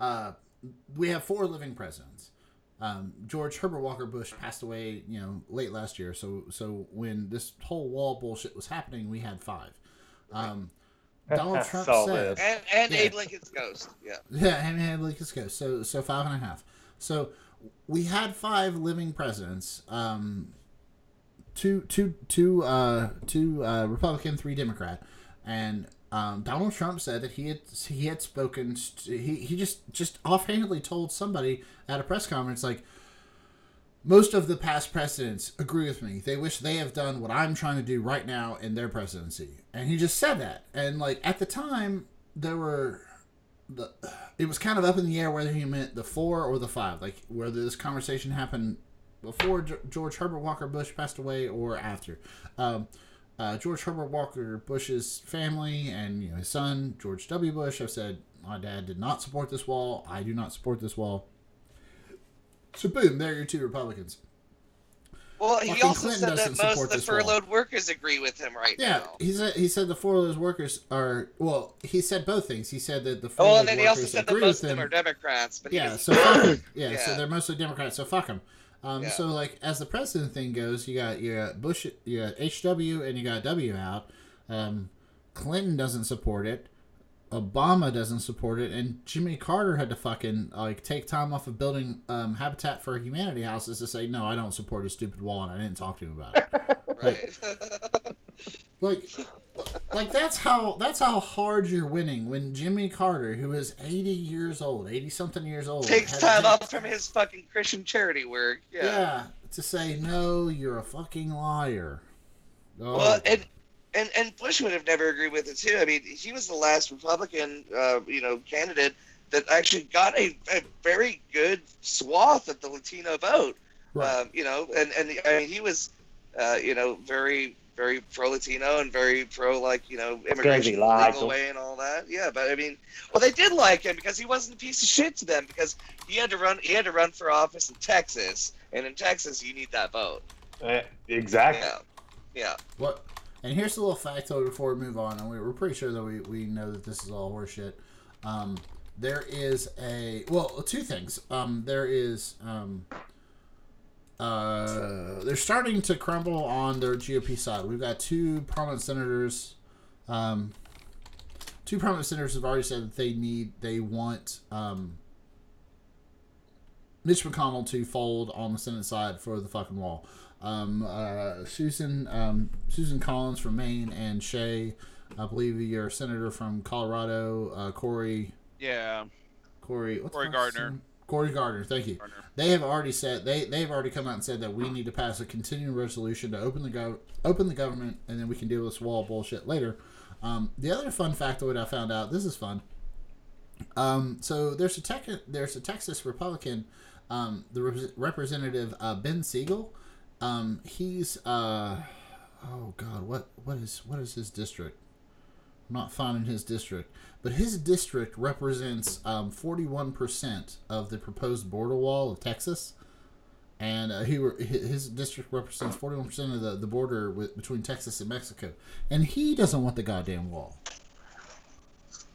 uh, we have four living presidents. Um, George Herbert Walker Bush passed away, you know, late last year. So so when this whole wall bullshit was happening, we had five. Um, Donald Trump Saw said, and and Yeah. Abe Lincoln's ghost. Yeah. yeah, and had Lucas go. So so five and a half. So we had five living presidents. Um, two two two uh two uh Republican, three Democrat, and um, Donald Trump said that he had he had spoken. st- He he just just offhandedly told somebody at a press conference like. Most of the past presidents agree with me. They wish they have done what I'm trying to do right now in their presidency. And he just said that. And like at the time, there were the it was kind of up in the air whether he meant the four or the five, like whether this conversation happened before George Herbert Walker Bush passed away or after. Um, uh, George Herbert Walker Bush's family and you know his son George W. Bush have said my dad did not support this wall. I do not support this wall. So boom, there are your two Republicans. Well, he Fucking also Clinton said that most of the wall. furloughed workers agree with him right Yeah, now. he said he said the furloughed workers are well. He said both things. He said that the Oh, of and those then he also said that most with of them him. are Democrats. But Yeah, so 'em. Yeah, so they're mostly Democrats. So fuck them. Um, Yeah. So like as the president thing goes, you got you got Bush, you got HW, and you got W out. Um, Clinton doesn't support it. Obama doesn't support it, and Jimmy Carter had to fucking like take time off of building um, Habitat for Humanity houses to say no, I don't support a stupid wall, and I didn't talk to him about it. right. like like that's how that's how hard you're winning when Jimmy Carter, who is 80 years old, 80 something years old, Takes time off from his fucking Christian charity work. yeah. Yeah. to say no, you're a fucking liar. Oh, Well, and and and Bush would have never agreed with it too. I mean, he was the last Republican, uh, you know, candidate that actually got a, a very good swath of the Latino vote. right. Um, you know, and and I mean, he was, uh, you know, very very pro Latino and very pro like you know immigration the liked legal him. way and all that. Yeah, but I mean, well, they did like him because he wasn't a piece of shit to them because he had to run he had to run for office in Texas, and in Texas you need that vote. Eh, exactly. Yeah, yeah. What? And here's a little factoid before we move on, and we, we're pretty sure that we, we know that this is all horseshit. Um, there is a well, two things. Um, there is um, uh, they're starting to crumble on their GOP side. We've got two prominent senators. Um, two prominent senators have already said that they need they want um, Mitch McConnell to fold on the Senate side for the fucking wall. Um, uh, Susan um, Susan Collins from Maine and Shay, I believe you're senator from Colorado. Uh, Cory Yeah. Corey Cory Gardner. name? Cory Gardner, thank you. Gardner. They have already said they they've already come out and said that we need to pass a continuing resolution to open the gov- open the government, and then we can deal with this wall bullshit later. Um, the other fun factoid I found out. This is fun. Um, so there's a tech, there's a Texas Republican, um, the rep- representative uh, Ben Siegel. Um, he's uh, oh god, what what is what is his district? I'm not finding his district, but his district represents um, 41% of the proposed border wall of Texas, and uh, he were, his district represents 41% of the, the border with, between Texas and Mexico, and he doesn't want the goddamn wall.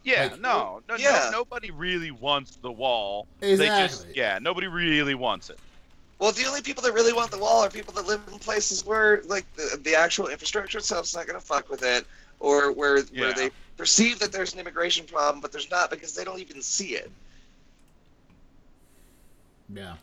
Yeah, Like- no, no, Yeah. no, nobody really wants the wall. They Exactly. just, yeah, nobody really wants it. Well, the only people that really want the wall are people that live in places where, like, the, the actual infrastructure itself's not going to fuck with it, or where where they perceive that there's an immigration problem, but there's not because they don't even see it. Yeah.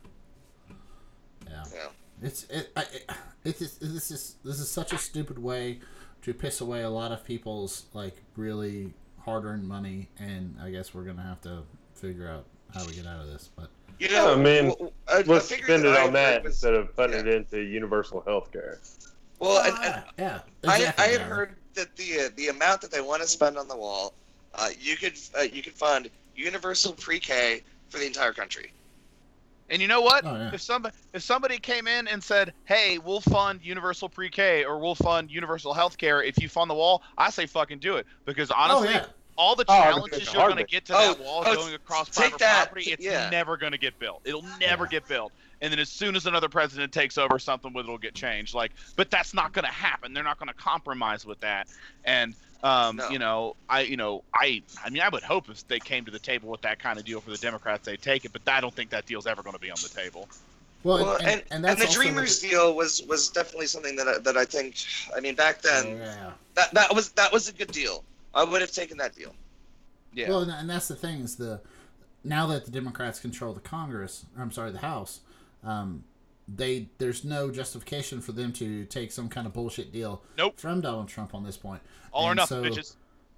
Yeah. Yeah. It's it, I, it it's just- this is this is such a stupid way to piss away a lot of people's like really hard-earned money, and I guess we're gonna have to figure out how we get out of this. But You Yeah, I mean, w- a- a Let's figure spend it that I on that heard was- instead of putting it into universal health care. Well, and, and Ah, yeah, I, exactly, I had Tyler. heard that the uh, the amount that they want to spend on the wall, uh, you could uh, you could fund universal pre-K for the entire country. And you know what? Oh, yeah. If somebody if somebody came in and said, "Hey, we'll fund universal pre-K or we'll fund universal health care if you fund the wall," I say fucking do it because honestly, oh yeah, all the Oh, challenges it's you're going to get to Oh, that wall oh, going across private that. property, it's Yeah. never going to get built. It'll never Yeah. get built. And then as soon as another president takes over, something with it'll get changed. Like, but that's not going to happen. They're not going to compromise with that. And um, No. you know, I you know, I I mean, I would hope if they came to the table with that kind of deal for the Democrats, they'd take it. But I don't think that deal's ever going to be on the table. well, Well, and, and, and, and, the also Dreamers what deal was was definitely something that I, that I think. I mean, back then, oh, yeah. that that was that was a good deal. I would have taken that deal. Yeah. Well, and, and that's the thing is the now that the Democrats control the Congress, I'm sorry, the House, um, they there's no justification for them to take some kind of bullshit deal Nope. from Donald Trump on this point. All or nothing, so- bitches.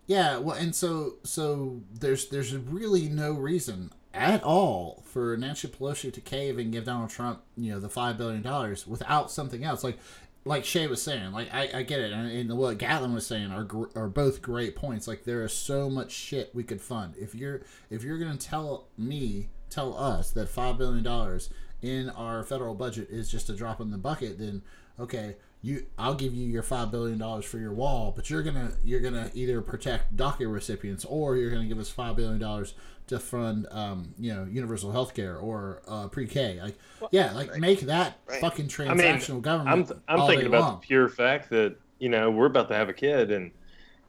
Yeah, well, and so so there's there's really no reason at all for Nancy Pelosi to cave and give Donald Trump you know the five billion dollars without something else like like Shay was saying like I, I get it and, and what Gatlin was saying are gr- are both great points. Like there is so much shit we could fund. If you're if you're gonna tell me tell us that five billion dollars in our federal budget is just a drop in the bucket then okay you I'll give you your five billion dollars for your wall, but you're gonna you're gonna either protect DACA recipients or you're gonna give us five billion dollars to fund um, you know universal health care or uh, pre-K. Like yeah, like Right. make that Right. fucking I mean, transactional I'm government. I'm all thinking day about long. the pure fact that you know we're about to have a kid, and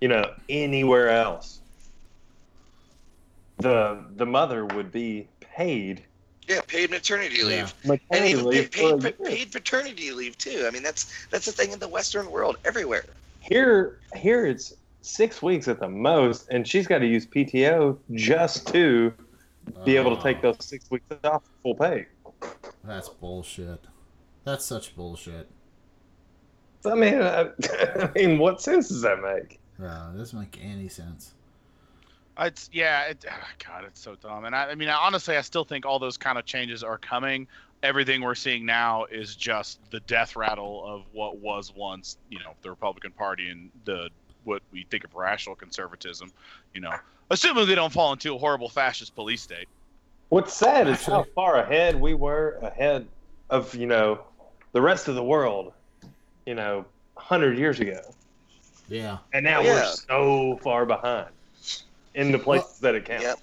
you know anywhere else, the the mother would be paid Yeah, paid maternity Yeah. leave. And maternity even leave paid, paid, paid paternity leave too. I mean, that's that's a thing in the Western world everywhere. Here, here it's six weeks at the most, and she's got to use PTO just to be able to take Oh, those six weeks off full pay. That's bullshit. That's such bullshit. I mean, I, I mean, what sense does that make? Yeah, it doesn't make any sense. It's yeah, it, ah, God, it's so dumb. And I, I mean, honestly, I still think all those kind of changes are coming. Everything we're seeing now is just the death rattle of what was once, you know, the Republican Party and the what we think of rational conservatism. You know, assuming they don't fall into a horrible fascist police state. What's sad is how far ahead we were ahead of you know the rest of the world. You know, hundred years ago, Yeah. and now Yeah. we're so far behind in the places that it counts. Yep.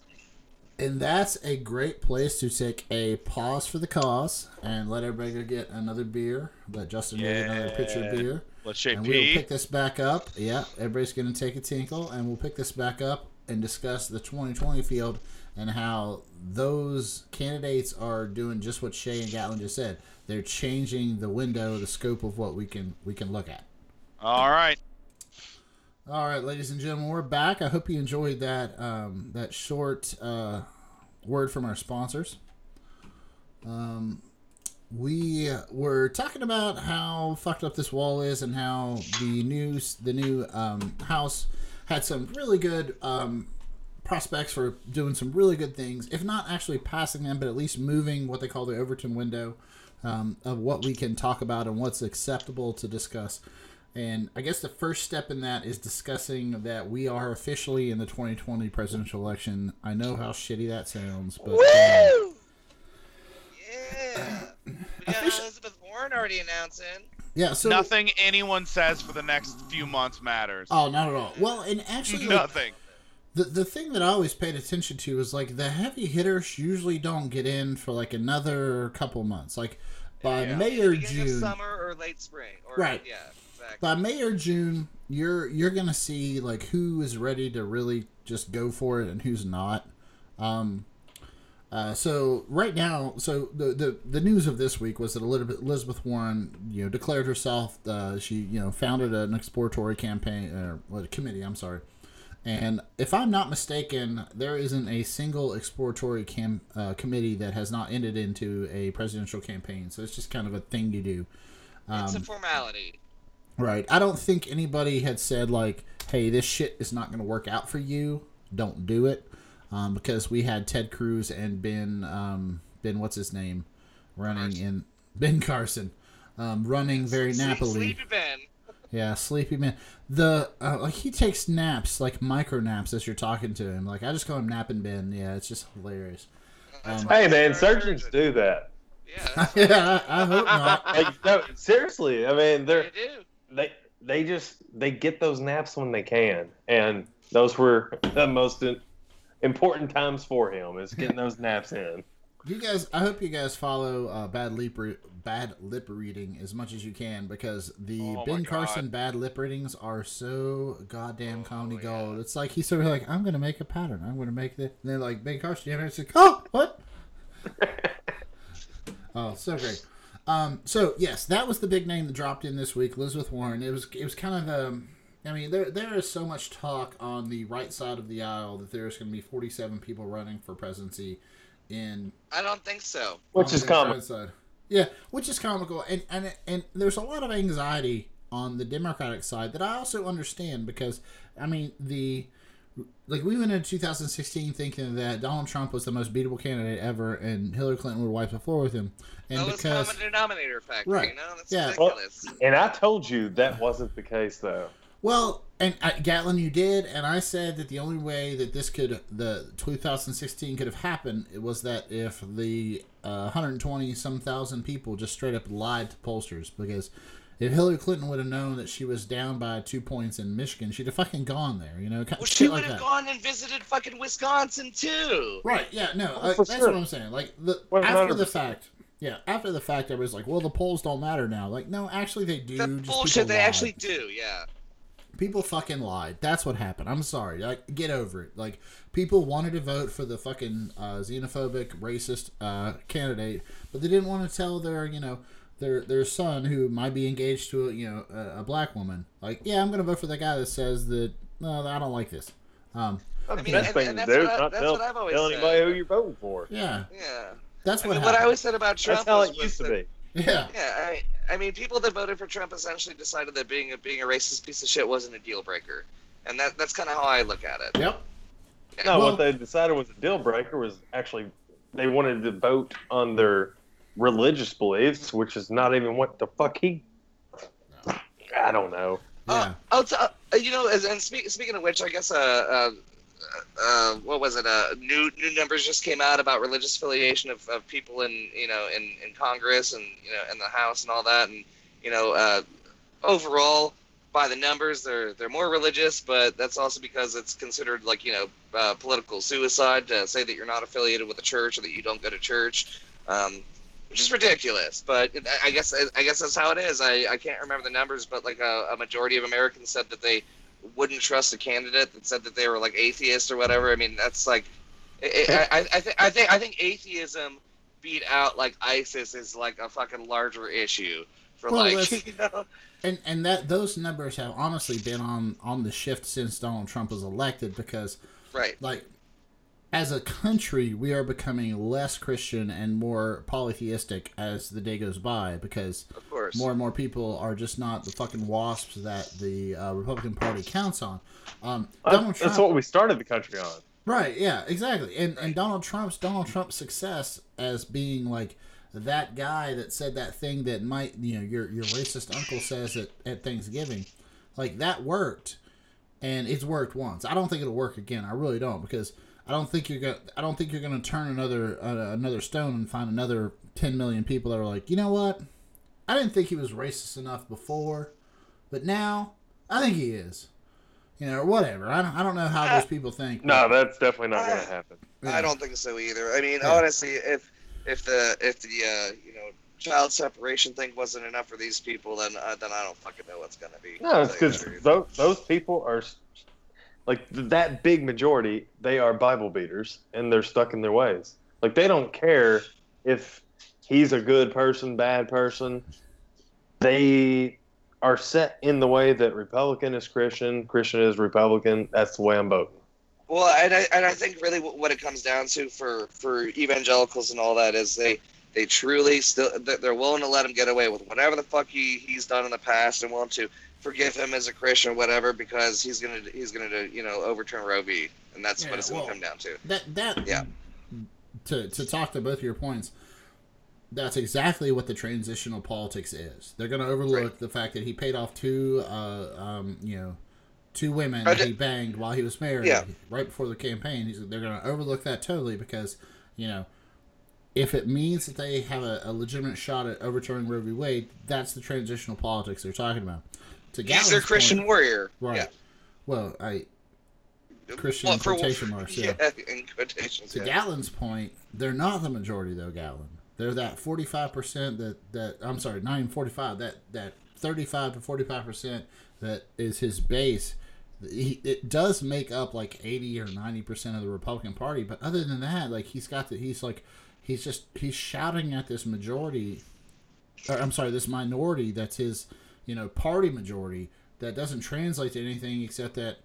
And that's a great place to take a pause for the cause and let everybody go get another beer. Let Justin go get another pitcher of beer. Let's shape And we'll pick this back up. Yeah, everybody's going to take a tinkle, and we'll pick this back up and discuss the 2020 field and how those candidates are doing just what Shay and Gatlin just said. They're changing the window, the scope of what we can we can look at. All right. All right, ladies and gentlemen, we're back. I hope you enjoyed that um, that short uh, word from our sponsors. Um, we were talking about how fucked up this wall is and how the new the new um, house had some really good um, prospects for doing some really good things, if not actually passing them, but at least moving what they call the Overton window um, of what we can talk about and what's acceptable to discuss. And I guess the first step in that is discussing that we are officially in the 2020 presidential election. I know how shitty that sounds, but um, Woo! Yeah. We got Elizabeth Warren already announcing. yeah. So Nothing anyone says for the next few months matters. Oh, not at all. Well, and actually, like, Nothing. the the thing that I always paid attention to is like the heavy hitters usually don't get in for like another couple months. Like by Yeah. May or June, summer or late spring. Or, Right. Yeah. Exactly. by May or June, you're you're gonna see like who is ready to really just go for it and who's not. Um, Uh, so right now, so the, the the news of this week was that Elizabeth, Elizabeth Warren, you know, declared herself. Uh, she you know founded an exploratory campaign or what committee. I'm sorry. And if I'm not mistaken, there isn't a single exploratory cam, uh, committee that has not ended into a presidential campaign. So it's just kind of a thing you do. it's a Um, formality. Right. I don't think anybody had said like, "Hey, this shit is not going to work out for you. Don't do it," um, because we had Ted Cruz and Ben um, Ben what's his name running Carson. in Ben Carson um, running very Sleep- nappily. Sleepy Ben. Yeah, sleepy man. The uh, like he takes naps like micro naps as you're talking to him. Like I just call him napping Ben. Yeah, it's just hilarious. Um, Hey man, surgeons do that. Yeah, yeah, I, I hope not. Like no, seriously. I mean, they they're do. They they just they get those naps when they can, and those were the most important times for him is getting those naps in. You guys, I hope you guys follow uh, bad lip re- bad lip reading as much as you can because the Oh Ben Carson bad lip readings are so goddamn Oh, comedy yeah. gold. It's like he's sort of like, I'm gonna make a pattern. I'm gonna make this. And they're like Ben Carson. You know, it's like, oh, what? oh, so great. Um, so yes, that was the big name that dropped in this week, Elizabeth Warren. It was it was kind of um, I mean there there is so much talk on the right side of the aisle that there's going to be 47 people running for presidency in I don't think so. Which is the common. Democratic side. Yeah, which is comical, and and and there's a lot of anxiety on the Democratic side that I also understand because I mean the like we went into 2016 thinking that Donald Trump was the most beatable candidate ever, and Hillary Clinton would wipe the floor with him, and that was because common denominator effect. Right. You know, that's Yeah. ridiculous. And I told you that wasn't the case though. Well, and uh, Gatlin, you did, and I said that the only way that this could, the 2016 could have happened, it was that if the uh, 120 some thousand people just straight up lied to pollsters, because if Hillary Clinton would have known that she was down by two points in Michigan, she'd have fucking gone there, you know, Well, shit she like would have that. gone and visited fucking Wisconsin too. Right? Yeah, no, Oh, uh, for that's sure. what I'm saying. Like the after the fact. Yeah, after the fact, everybody's like, "Well, the polls don't matter now." Like, no, actually, they do. That bullshit. They lied. actually do. Yeah. People fucking lied. That's what happened. I'm sorry. Like, get over it. Like, people wanted to vote for the fucking uh, xenophobic, racist uh, candidate, but they didn't want to tell their, you know, their their son who might be engaged to a, you know, a, a black woman. Like, yeah, I'm gonna vote for the guy that says that. No, I don't like this. Um, I mean, the best and- thing and to that's do. what I- not that's tell, what I've always tell said. anybody who you're voting for. yeah, Yeah. that's I what mean, what I always said about Trump That's how it used to that- be. yeah, Yeah, I, I mean, people that voted for Trump essentially decided that being a being a racist piece of shit wasn't a deal breaker, and that that's kind of how I look at it. yep. No, Well- what they decided was a deal breaker was actually they wanted to vote on their religious beliefs, which is not even what the fuck he. I don't know. Yeah. Uh, oh, t- uh, you know, as, and speak, speaking of which, I guess, uh, uh, uh, what was it? Uh, new new numbers just came out about religious affiliation of, of people in you know in, in Congress and you know in the House and all that, and you know, uh, overall by the numbers, they're they're more religious, but that's also because it's considered like you know uh, political suicide to say that you're not affiliated with a church or that you don't go to church. Um, which is ridiculous. But I- guess I guess that's how it is. I, I can't remember the numbers, but like a, a majority of Americans said that they wouldn't trust a candidate that said that they were like atheist or whatever. I mean, that's like it, it- I, I think I think I think atheism beat out like ISIS is like a fucking larger issue for Well, like you know. And and that those numbers have honestly been on on the shift since Donald Trump was elected because right. like as a country we are becoming less christian and more polytheistic as the day goes by because Of more and more people are just not the fucking wasps that the uh, republican party counts on um, donald That's, trump that's what we started the country on. right yeah exactly and and donald trump's donald trump's success as being like that guy that said that thing that might you know your your racist uncle says at, at thanksgiving like that worked and it's worked once. I don't think it'll work again. I really don't because I don't think you're gonna. I don't think you're gonna turn another uh, another stone and find another 10 million people that are like, you know what? I didn't think he was racist enough before, but now I think he is. You know, or whatever. I don't, I don't know how those people think. No, but- that's definitely not going to happen. I don't think so either. I mean, Yeah. honestly, if if the if the uh, you know child separation thing wasn't enough for these people, then uh, then I don't fucking know what's gonna be. No, it's to tell you because those, those people are s- like that big majority. They are Bible beaters, and they're stuck in their ways. Like they don't care if he's a good person, bad person. They are set in the way that Republican is Christian, Christian is Republican. That's the way I'm voting. Well, and I, and I think really what it comes down to for, for evangelicals and all that is they they truly still they're willing to let him get away with whatever the fuck he, he's done in the past and want to forgive him as a Christian or whatever because he's gonna he's gonna you know overturn Roe v. and that's Yeah, what it's well- gonna come down to. That that Yeah. To to talk to both of your points, that's exactly what the transactional politics is. They're going to overlook Right. the fact that he paid off two, uh, um, you know, two women he banged while he was married, Yeah. right before the campaign. He's, they're going to overlook that totally because, you know, if it means that they have a, a legitimate shot at overturning Roe v. Wade, that's the transactional politics they're talking about. To He's their Christian point- warrior. right? Yeah. Well, I Christian Well, for- quotation marks, yeah. in quotations. To Yeah. Gatlin''s point, they're not the majority though, Gatlin. They're that forty five percent that that I'm sorry, not even forty five. That that thirty five to forty five percent that is his base. He, it does make up like eighty or ninety percent of the Republican Party, but other than that, like he's got the he's like he's just he's shouting at this majority. Or, I'm sorry, this minority that's his you know party majority that doesn't translate to anything except that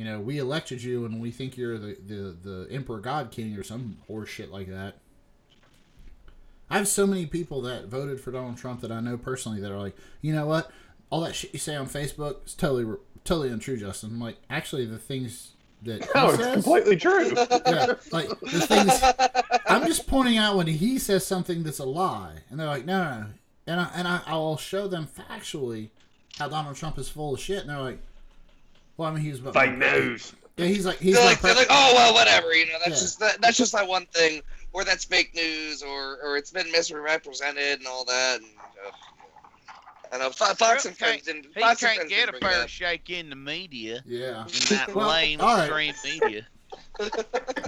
you know, we elected you and we think you're the, the, the Emperor God King or some horse shit like that. I have so many people that voted for Donald Trump that I know personally that are like, you know what? All that shit you say on Facebook is totally totally untrue, Justin. I'm like, actually, the things that he No, oh, it's says, completely true. yeah, like the things. I'm just pointing out when he says something that's a lie, and they're like, no, no, no. And I and I, I'll show them factually how Donald Trump is full of shit, and they're like, well, I mean, he was about Fake news. Yeah, he's like he's They're like, like, they're like, oh well, whatever. You know, that's Yeah. just that, that's just that one thing, or that's fake news, or or it's been misrepresented and all that. And, uh, I know Fo- Fox and Friends didn't. He Fox and can't Friends get a fair shake in the media. yeah. In that Well, lame all right. stream media. Well,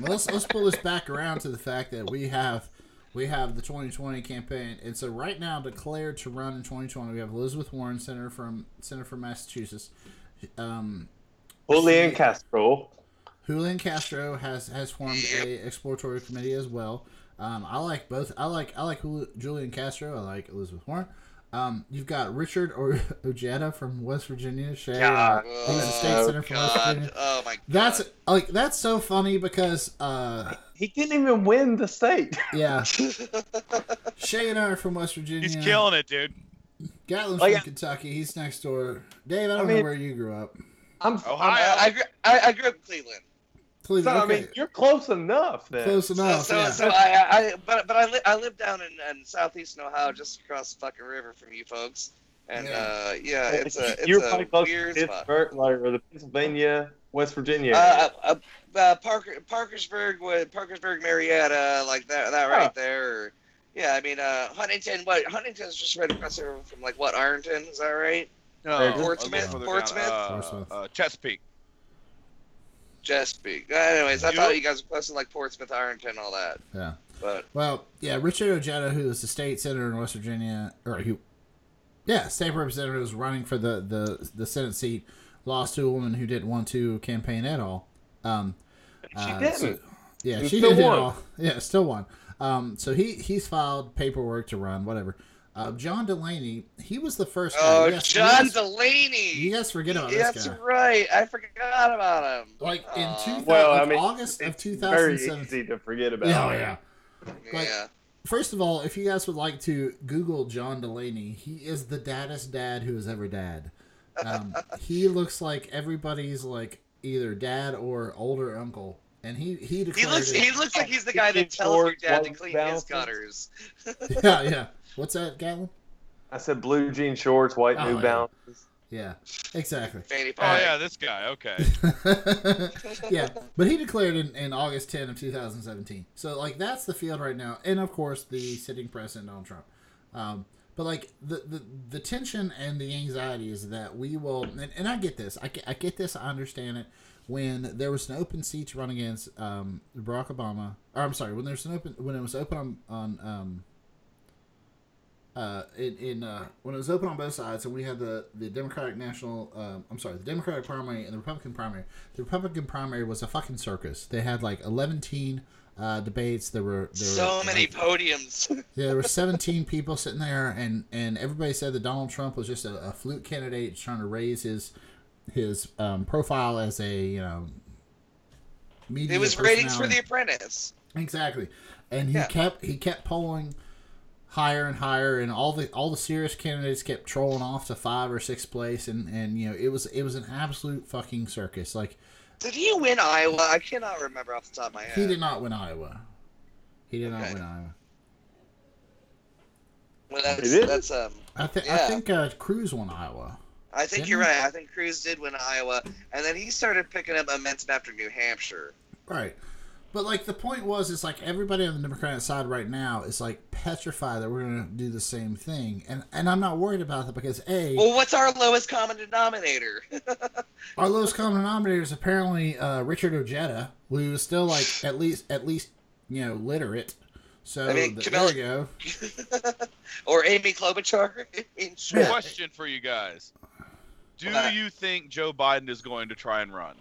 let's let's pull this back around to the fact that we have we have the 2020 campaign, and so right now declared to run in 2020, we have Elizabeth Warren, senator from senator from Massachusetts. Um, Julian Castro. Julian Castro has has formed a exploratory committee as well. Um, I like both. I like I like Julian Castro. I like Elizabeth Warren. Um, you've got Richard or- Ojeda from West Virginia. Shay, God. he's a state Oh, senator from West Virginia. Oh my God. That's like that's so funny because uh, He didn't even win the state. yeah, Shay and I are from West Virginia. He's killing it, dude. Gatlin's Like- from Kentucky. He's next door. Dave, I don't I know where you grew up. I'm, Ohio. I, I, grew- I, I grew up in Cleveland. So, Cleveland. I mean, you're close enough. Then. Close enough. so, yeah. so I, I, but but I, li- I live down in, in southeastern Ohio, just across the fucking river from you folks, and Yeah. uh, yeah, it's a it's you're a probably close weird to spot. Pittsburgh, like, or the Pennsylvania, West Virginia. Uh, uh, uh, Parker, Parkersburg, with Parkersburg, Marietta, like that, that right Oh. there. Or, yeah, I mean, uh, Huntington. What Huntington's just right across the river from like what Ironton? Is that right? No, Hey, a little Portsmouth? Portsmouth? uh, Portsmouth. uh, Chesapeake. Chesapeake. Anyways, I Yep. thought you guys were close like Portsmouth, Ironton, and all that. Yeah. But Well, yeah, Richard Ojeda, who is the state senator in West Virginia, or who, yeah, state representative was running for the, the, the Senate seat, lost to a woman who didn't want to campaign at all. Um, she uh, didn't. so- yeah, And she did it won. all. Yeah, still won. Um, so he he's filed paperwork to run, whatever. Uh, John Delaney, he was the first. oh, You guys- you John guys- Delaney. You guys forget about Yeah, this That's right. I forgot about him. Like in Aw. 2000, Well, I mean, August of It's very 2017. easy to forget about. Yeah, oh, yeah. like- yeah. First of all, if you guys would like to Google John Delaney, he is the daddest dad who has ever dad. Um, he looks like everybody's like either dad or older uncle, and he he He looks. it- He looks like he's the guy that tells your dad to one clean his gutters. yeah, yeah. What's that, Gatlin? I said blue jean shorts, white Oh, New yeah. Balances. Yeah, exactly. Fanny Oh yeah, this guy. Okay. yeah, but he declared in, in August 10 of 2017. So like that's the field right now, and of course the sitting president Donald Trump. Um, but like the, the the tension and the anxiety is that we will, and, and I get this, I get, I get this, I understand it. When there was an open seat to run against um, Barack Obama, or I'm sorry, when there's an open when it was open on on um, uh, in, in uh, when it was open on both sides, and we had the the Democratic national, um, I'm sorry, the Democratic primary and the Republican primary. The Republican primary was a fucking circus. They had like 11 teen uh, debates. There were there So were, many like, podiums. yeah, there were 17 people sitting there, and and everybody said that Donald Trump was just a, a fluke candidate trying to raise his his um, profile as a you know media it was ratings for. The Apprentice. Exactly, and he Yeah. kept he kept polling higher and higher, and all the all the serious candidates kept trolling off to five or sixth place, and and you know it was it was an absolute fucking circus. Like Did he win Iowa? I cannot remember off the top of my head. he did not win Iowa. He did not win Iowa. Well, that's, He that's um. I think I think uh, Cruz won Iowa. I think Didn't you're he? right. I think Cruz did win Iowa, and then he started picking up momentum after New Hampshire. Right. But like the point was, is like everybody on the Democratic side right now is like petrified that we're going to do the same thing, and and I'm not worried about that because a Well, what's our lowest common denominator? our lowest common denominator is apparently uh, Richard Ojeda, who is still like at least at least you know literate. So I mean, th- Kamala- there we go. or Amy Klobuchar? I mean, Yeah. Question for you guys: Do What? you think Joe Biden is going to try and run?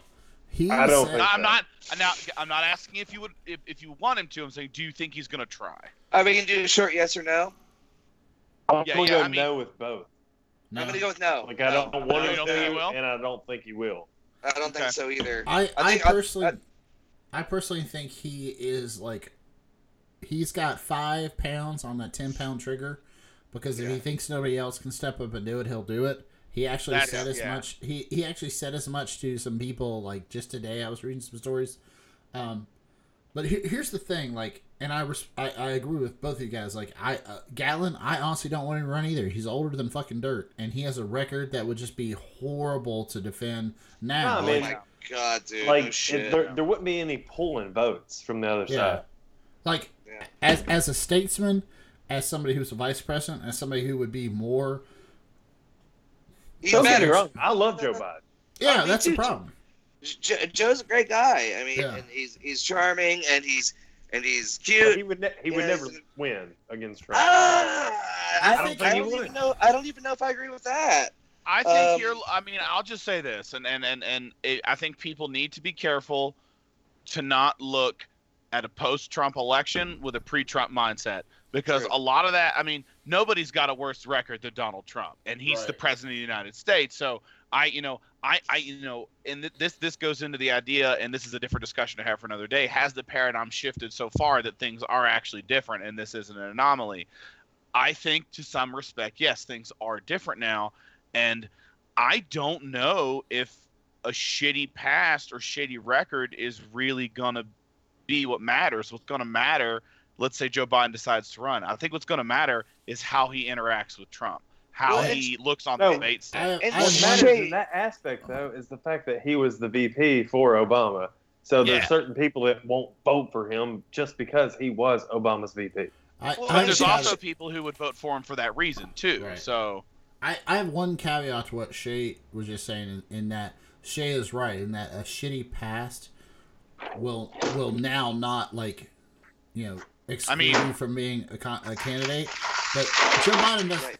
He I don't. Think I'm so. not. I'm not. I'm not asking if you would, if, if you want him to. I'm saying, do you think he's going to try? Are we gonna do a short yes or no? I'm Yeah, gonna yeah, go I mean- no with both. No. I'm gonna go with no. Like I don't No. want No, him you don't think he to, will? and I don't think he will. I don't think so either. I, I I, think I- personally, I- I, personally think he is like, he's got five pounds on that ten pound trigger, because if Yeah. he thinks nobody else can step up and do it, he'll do it. He actually That's- said as yeah. much. He he actually said as much to some people like just today. I was reading some stories. Um, but here, here's the thing, like, and I, res- I I agree with both of you guys. Like, I uh, Gatlin, I honestly don't want him to run either. He's older than fucking dirt, and he has a record that would just be horrible to defend now. No, oh my god, dude! Like no it, shit. there, there wouldn't be any pulling votes from the other Yeah. side. like Yeah. as as a statesman, as somebody who's a vice president, as somebody who would be more. He's Don't get me better. wrong. I love Joe Biden. Yeah, me that's the problem. Jo- Joe's a great guy. I mean, Yeah. and he's he's charming and he's and he's But cute. he would ne- he would never win against Trump. Ah, I, I don't, think I don't would. even know. I don't even know if I agree with that. I think Um, you're. I mean, I'll just say this, and and and and it, I think people need to be careful to not look at a post-Trump election with a pre-Trump mindset because True. a lot of that. I mean, nobody's got a worse record than Donald Trump, and he's the president of the United States. So I, you know, I, I, you know, and th- this this goes into the idea, and this is a different discussion to have for another day. Has the paradigm shifted so far that things are actually different, and this isn't an anomaly? I think to some respect, yes, things are different now. And I don't know if a shitty past or shitty record is really going to be what matters. What's going to matter, let's say Joe Biden decides to run. I think what's going to matter is how he interacts with Trump, how Well, he looks on No, the debate stage. And What Shit. matters in that aspect, though, is the fact that he was the VP for Obama. So there's Yeah. certain people that won't vote for him just because he was Obama's VP. I, Well, I, there's understand. also people who would vote for him for that reason too. Right. So I, I have one caveat to what Shay was just saying in, in that Shay is right in that a shitty past will will now not like you know exclude mean- you from being a, con- a candidate. But Joe Biden does. Right.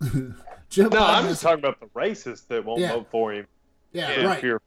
Joe No, Biden I'm does- just talking about the racists that won't Yeah. vote for him. yeah, Yeah. right. Fear-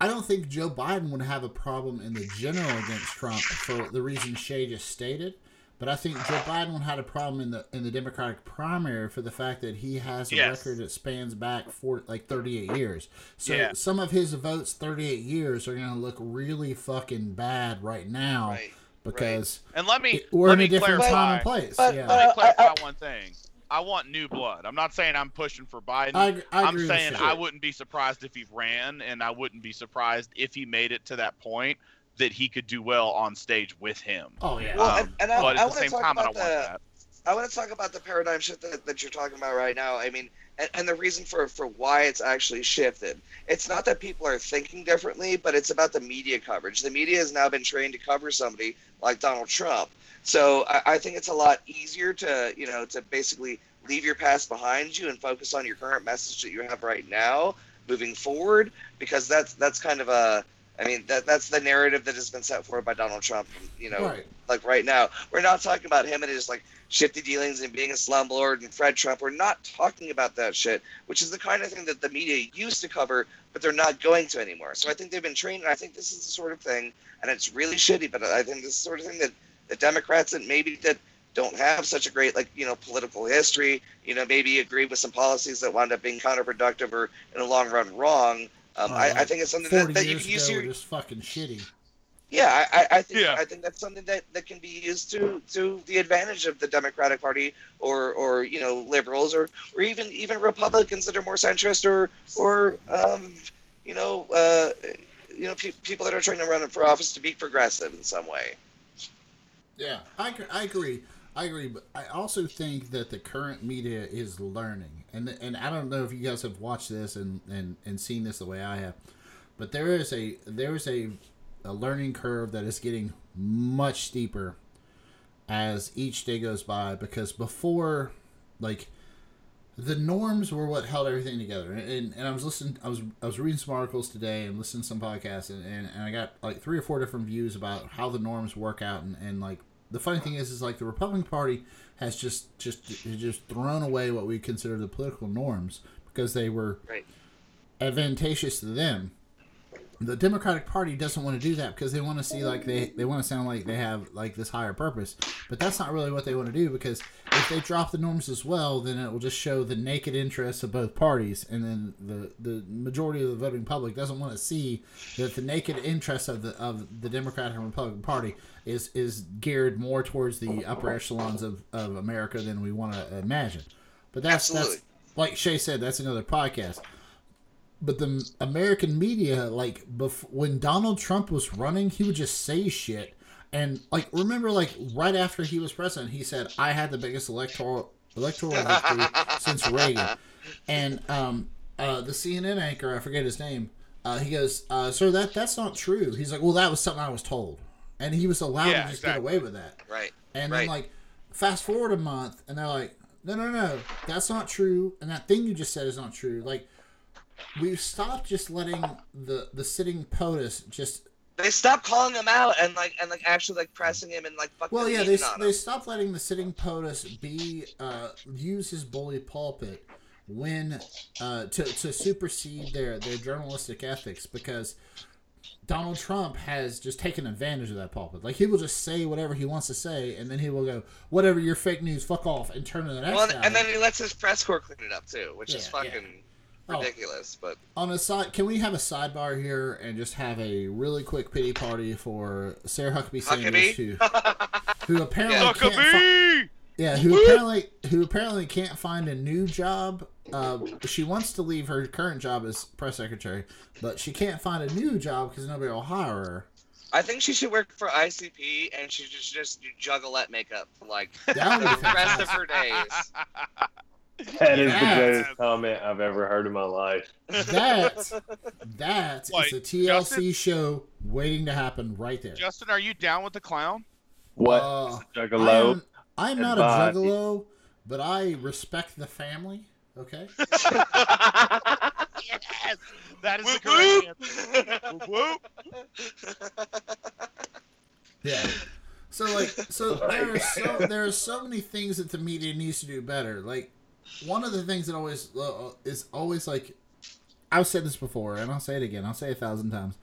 I don't think Joe Biden would have a problem in the general against Trump for the reason Shay just stated. But I think Joe Biden had a problem in the in the Democratic primary for the fact that he has a Yes. record that spans back for like 38 years. So Yeah. some of his votes 38 years are going to look really fucking bad right now Right. Because and let me it- we're let in a me different clarify. time and place. But- yeah, but- Let me Uh, clarify I- I- one thing. I want new blood. I'm not saying I'm pushing for Biden. I, I I'm saying I wouldn't be surprised if he ran, and I wouldn't be surprised if he made it to that point that he could do well on stage with him. Oh yeah. Well, Um, and, and I, but I at the same time, I don't want that. I want to talk about the paradigm shift that, that you're talking about right now. I mean, and, and the reason for, for why it's actually shifted. It's not that people are thinking differently, but it's about the media coverage. The media has now been trained to cover somebody like Donald Trump. So I, I think it's a lot easier to, you know, to basically leave your past behind you and focus on your current message that you have right now moving forward because that's that's kind of a I mean, that that's the narrative that has been set forward by Donald Trump. You know, Right. like right now, we're not talking about him and his like shifty dealings and being a slumlord and Fred Trump. We're not talking about that shit, which is the kind of thing that the media used to cover, but they're not going to anymore. So I think they've been trained, and I think this is the sort of thing, and it's really shitty, but I think this is the sort of thing that the Democrats and maybe that don't have such a great like you know political history, you know, maybe agree with some policies that wound up being counterproductive or in the long run wrong. Um, Oh, I, I think it's something that, that you can use ago, your just fucking shitty. yeah, I, I- I think Yeah. I think that's something that, that can be used to to the advantage of the Democratic Party or or you know liberals or or even even Republicans that are more centrist or or um, you know uh, you know pe- people that are trying to run for office to be progressive in some way. Yeah, I, I agree. I agree, but I also think that the current media is learning, and and I don't know if you guys have watched this and and, and seen this the way I have, but there is a there is a a learning curve that is getting much steeper as each day goes by because before like the norms were what held everything together. And, and, i was listening i was i was reading some articles today and listening to some podcasts and, and, and i got like three or four different views about how the norms work out and, and like the funny thing is is like the republican party has just just just thrown away what we consider the political norms because they were Right. advantageous to them the Democratic Party doesn't want to do that because they want to see like they they want to sound like they have like this higher purpose, but that's not really what they want to do because if they drop the norms as well, then it will just show the naked interests of both parties, and then the the majority of the voting public doesn't want to see that the naked interests of the of the Democratic and Republican Party is is geared more towards the upper echelons of, of America than we want to imagine. But that's Absolutely. that's like Shay said, that's another podcast but the American media, like, bef- when Donald Trump was running, he would just say shit. And like, remember, like, right after he was president, he said, "I had the biggest electoral electoral victory since Reagan." And um, uh, the CNN anchor, I forget his name, uh, he goes, uh, "Sir, that that's not true." He's like, "Well, that was something I was told," and he was allowed Yeah, to just exactly. get away with that. Right. And Right. then like fast forward a month and they're like, No no no, that's not true and that thing you just said is not true. Like we've stopped just letting the the sitting POTUS just They stopped calling him out and like and like actually like pressing him and like fucking well yeah they, they stopped letting the sitting POTUS be uh, use his bully pulpit when uh, to, to supersede their their journalistic ethics because Donald Trump has just taken advantage of that pulpit. Like he will just say whatever he wants to say, and then he will go, "Whatever, you're fake news. Fuck off," and turn to the next Well, and, and then he lets his press corps clean it up too, which is fucking. yeah. Fucking Oh. ridiculous. But On a side, can we have a sidebar here and just have a really quick pity party for Sarah Huckabee Sanders, who, who apparently can't fi- Huckabee! yeah, who apparently who apparently can't find a new job. Uh, she wants to leave her current job as press secretary, but she can't find a new job because nobody will hire her. I think she should work for ICP and she should just do juggalette makeup for like the rest of her days. That is Yes. the greatest comment I've ever heard in my life. That that is Like, a TLC Justin? show waiting to happen right there. Justin, are you down with the clown? What? Uh, Juggalo? I'm, I'm not Advise. a juggalo, but I respect the family. Okay. yes, that is the correct answer. Whoop, whoop. Yeah. So like, so there are so there are so many things that the media needs to do better. Like, one of the things that always uh, is always like, I've said this before, and I'll say it again. I'll say it a thousand times.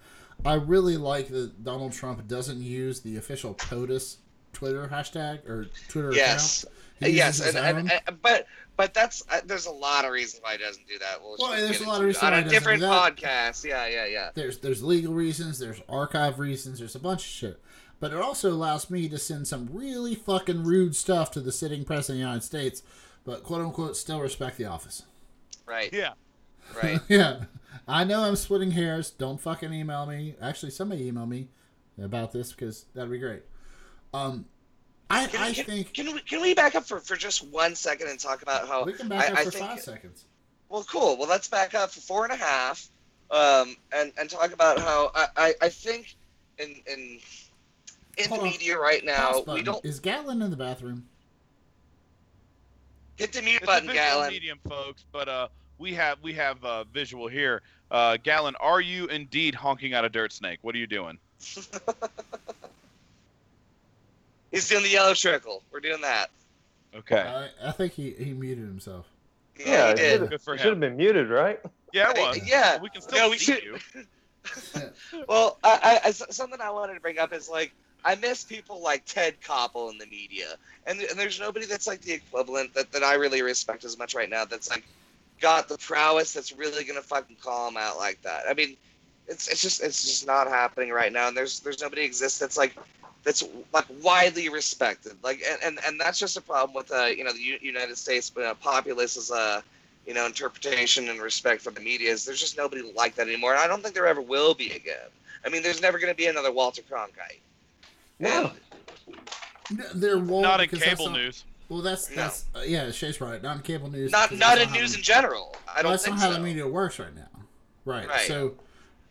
I really like that Donald Trump doesn't use the official POTUS Twitter hashtag or Twitter yes. account. Yes, and, and, and- but but that's uh, there's a lot of reasons why he doesn't do that. We'll Well, there's a lot of reasons on a different do that. podcast. Yeah, yeah, yeah. there's there's legal reasons, there's archive reasons, there's a bunch of shit. But it also allows me to send some really fucking rude stuff to the sitting president of the United States, but quote unquote still respect the office. Right, Yeah. right. yeah. I know I'm splitting hairs. Don't fucking email me. Actually, somebody email me about this because that'd be great. Um, I Can, I can, think can we can we back up for, for just one second and talk about how we can back I, up I for think five seconds. Well, cool. Well, let's back up for four and a half, um, and and talk about how I, I, I think in in in Hold the on. media right now we don't Is Gatlin in the bathroom? Hit the mute It's button, a visual Gatlin. medium, folks, but uh, we have we have uh, visual here. Uh, Gatlin, are you indeed honking out a dirt snake? What are you doing? He's doing the yellow trickle. We're doing that. Okay. I, I think he, he muted himself. Yeah, Yeah, he did. should've- Good for it should have been muted, right? Yeah, it was. Yeah. We can still No, we see should- you. Well, I, I, I- something I wanted to bring up is like I miss people like Ted Koppel in the media, and, and there's nobody that's like the equivalent that, that I really respect as much right now. That's like got the prowess that's really gonna fucking call him out like that. I mean, it's it's just it's just not happening right now, and there's there's nobody exists that's like that's like widely respected. Like and and, and that's just a problem with uh you know the U- United States uh, populace's uh you know interpretation and respect for the media is there's just nobody like that anymore, and I don't think there ever will be again. I mean, there's never to be another Walter Cronkite. No. No, There won't. Not in cable not- news. Well, that's No. that's uh, yeah. Shay's right. Not in cable news. Not not in how- news in general. I don't that's think not how so. the media works right now. Right. Right. So,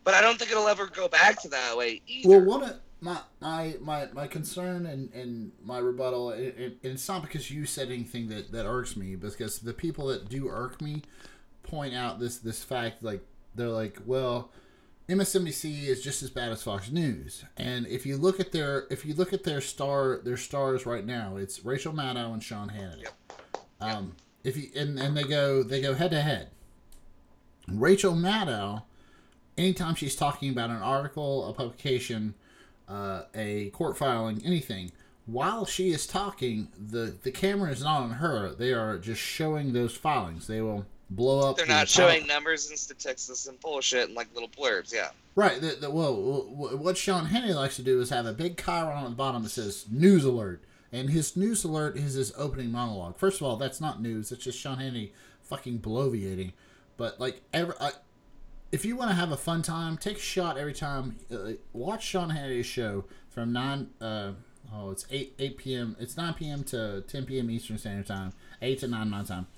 But I don't think it'll ever go back to that way either. well, one of my my my, my concern and, and my rebuttal, and, and and it's not because you said anything that that irks me, because the people that do irk me point out this this fact like they're like, well, MSNBC is just as bad as Fox News, and if you look at their if you look at their star their stars right now, it's Rachel Maddow and Sean Hannity. Um, if you and, and they go they go head to head. Rachel Maddow, anytime she's talking about an article, a publication, uh, a court filing, anything, while she is talking, the the camera is not on her. They are just showing those filings. They will blow up. They're the not top- showing numbers and statistics and bullshit and like little blurbs. Yeah. Right. The, the, well, what Sean Hannity likes to do is have a big chyron on the bottom that says "News Alert," and his news alert is his opening monologue. First of all, that's not news. It's just Sean Hannity fucking bloviating. But like, every, I, if you want to have a fun time, take a shot every time. Uh, watch Sean Hannity's show from nine. Uh, oh, it's eight eight p.m. It's nine p.m. to ten p.m. Eastern Standard Time. Eight to nine my time.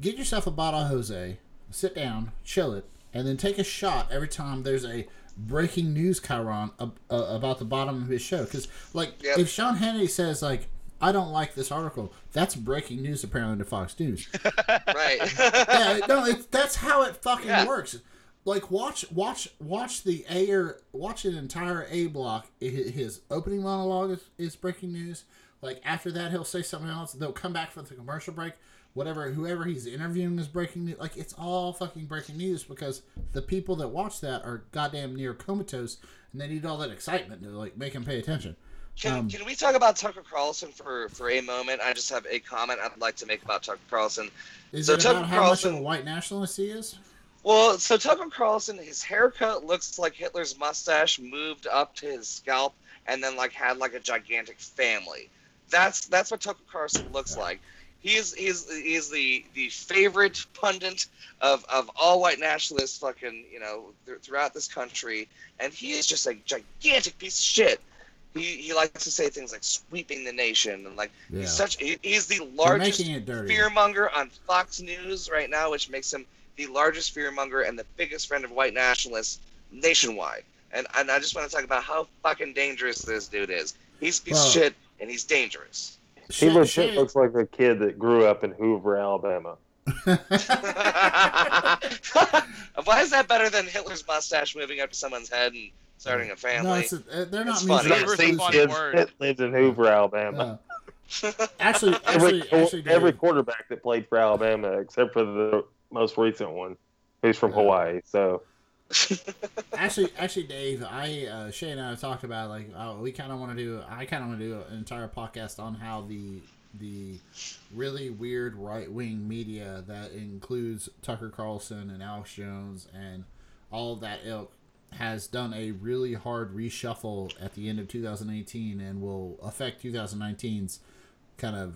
Get yourself a bottle of Jose. Sit down, chill it, and then take a shot every time there's a breaking news chyron ab- uh, about the bottom of his show. Because like, Yep. if Sean Hannity says like, "I don't like this article," that's breaking news apparently to Fox News Right. yeah, no, it's that's how it fucking Yeah. works. Like watch, watch, watch the A or watch an entire A block. His opening monologue is, is breaking news. Like after that, he'll say something else. They'll come back for the commercial break. Whatever, whoever he's interviewing is breaking news. Like it's all fucking breaking news because the people that watch that are goddamn near comatose, and they need all that excitement to like make them pay attention. Can, Um, can we talk about Tucker Carlson for, for a moment? I just have a comment I'd like to make about Tucker Carlson. Is So it Tucker about how much of a white nationalist he is? Well, so Tucker Carlson, his haircut looks like Hitler's mustache moved up to his scalp and then like had like a gigantic family. That's that's what Tucker Carlson looks like. He's he's he's the the favorite pundit of of all white nationalists, fucking you know, th- throughout this country, and he is just a gigantic piece of shit. He he likes to say things like sweeping the nation and like Yeah, he's such he, he's the largest fearmonger on Fox News right now, which makes him the largest fearmonger and the biggest friend of white nationalists nationwide. And, and I just want to talk about how fucking dangerous this dude is. He's a piece Well- of shit and he's dangerous. He Shay- legit Shay- looks like a kid that grew up in Hoover, Alabama. Why is that better than Hitler's mustache moving up to someone's head and starting a No, family? it's a, uh, they're not It's funny. spirited. Hoover's a It's- fun kids word. that lived in Hoover, Alabama. uh, actually, Every, actually, actually, every quarterback that played for Alabama, except for the most recent one, who's from Yeah. Hawaii. So actually, actually, Dave, I uh, Shay and I have talked about like uh, we kind of want to do. I kind of want to do an entire podcast on how the the really weird right wing media that includes Tucker Carlson and Alex Jones and all of that ilk has done a really hard reshuffle at the end of 2018 and will affect 2019's kind of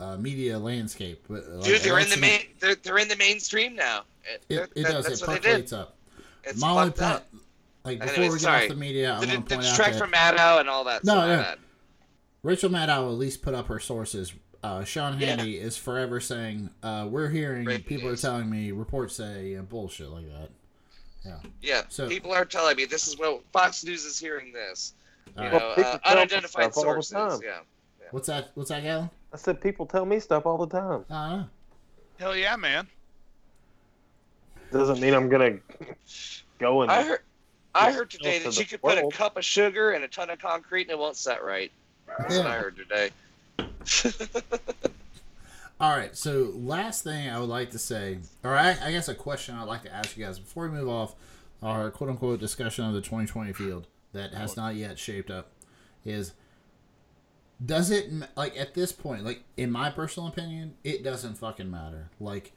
uh, media landscape. But, Dude, they're in the main. They're, they're in the mainstream now. It, They're- it does. It what they did. percolates up. It's My only fucked point, up. like Anyways, before we get sorry. off the media, I The, want to the point out distract that from Maddow and all that. No, so my no. bad. Rachel Maddow at least put up her sources. Uh, Sean Yeah. Hannity is forever saying, uh, "We're hearing Breaking people news. are telling me reports say and bullshit like that." Yeah, Yeah. So- people are telling me this is what Fox News is hearing this. You know, Well, people uh, tell me unidentified stuff all sources. time. Yeah. What's that? What's that, Gatlin? I said people tell me stuff all the time. I don't. Hell yeah, man. Doesn't mean I'm gonna go and. I heard. I heard today that the you could put a cup of sugar and a ton of concrete and it won't set right. That's what I heard today. All right. So last thing I would like to say, or I, I guess a question I'd like to ask you guys before we move off our quote unquote discussion of the 2020 field that has not yet shaped up, is does it like at this point like in my personal opinion it doesn't fucking matter like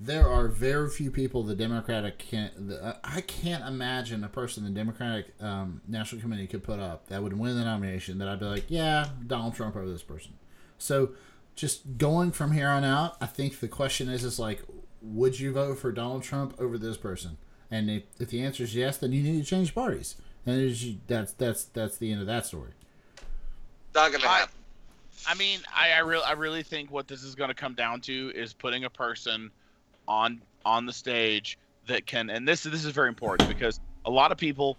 there are very few people the democratic can't the, uh, i can't imagine a person the democratic um, national committee could put up that would win the nomination that i'd be like yeah donald trump over this person. So just going from here on out i think the question is is like would you vote for donald trump over this person? And if, if the answer is yes then you need to change parties. And it's, that's that's that's the end of that story. Not gonna I- happen. I mean, I I, real, I really think what this is going to come down to is putting a person on on the stage that can, and this this is very important because a lot of people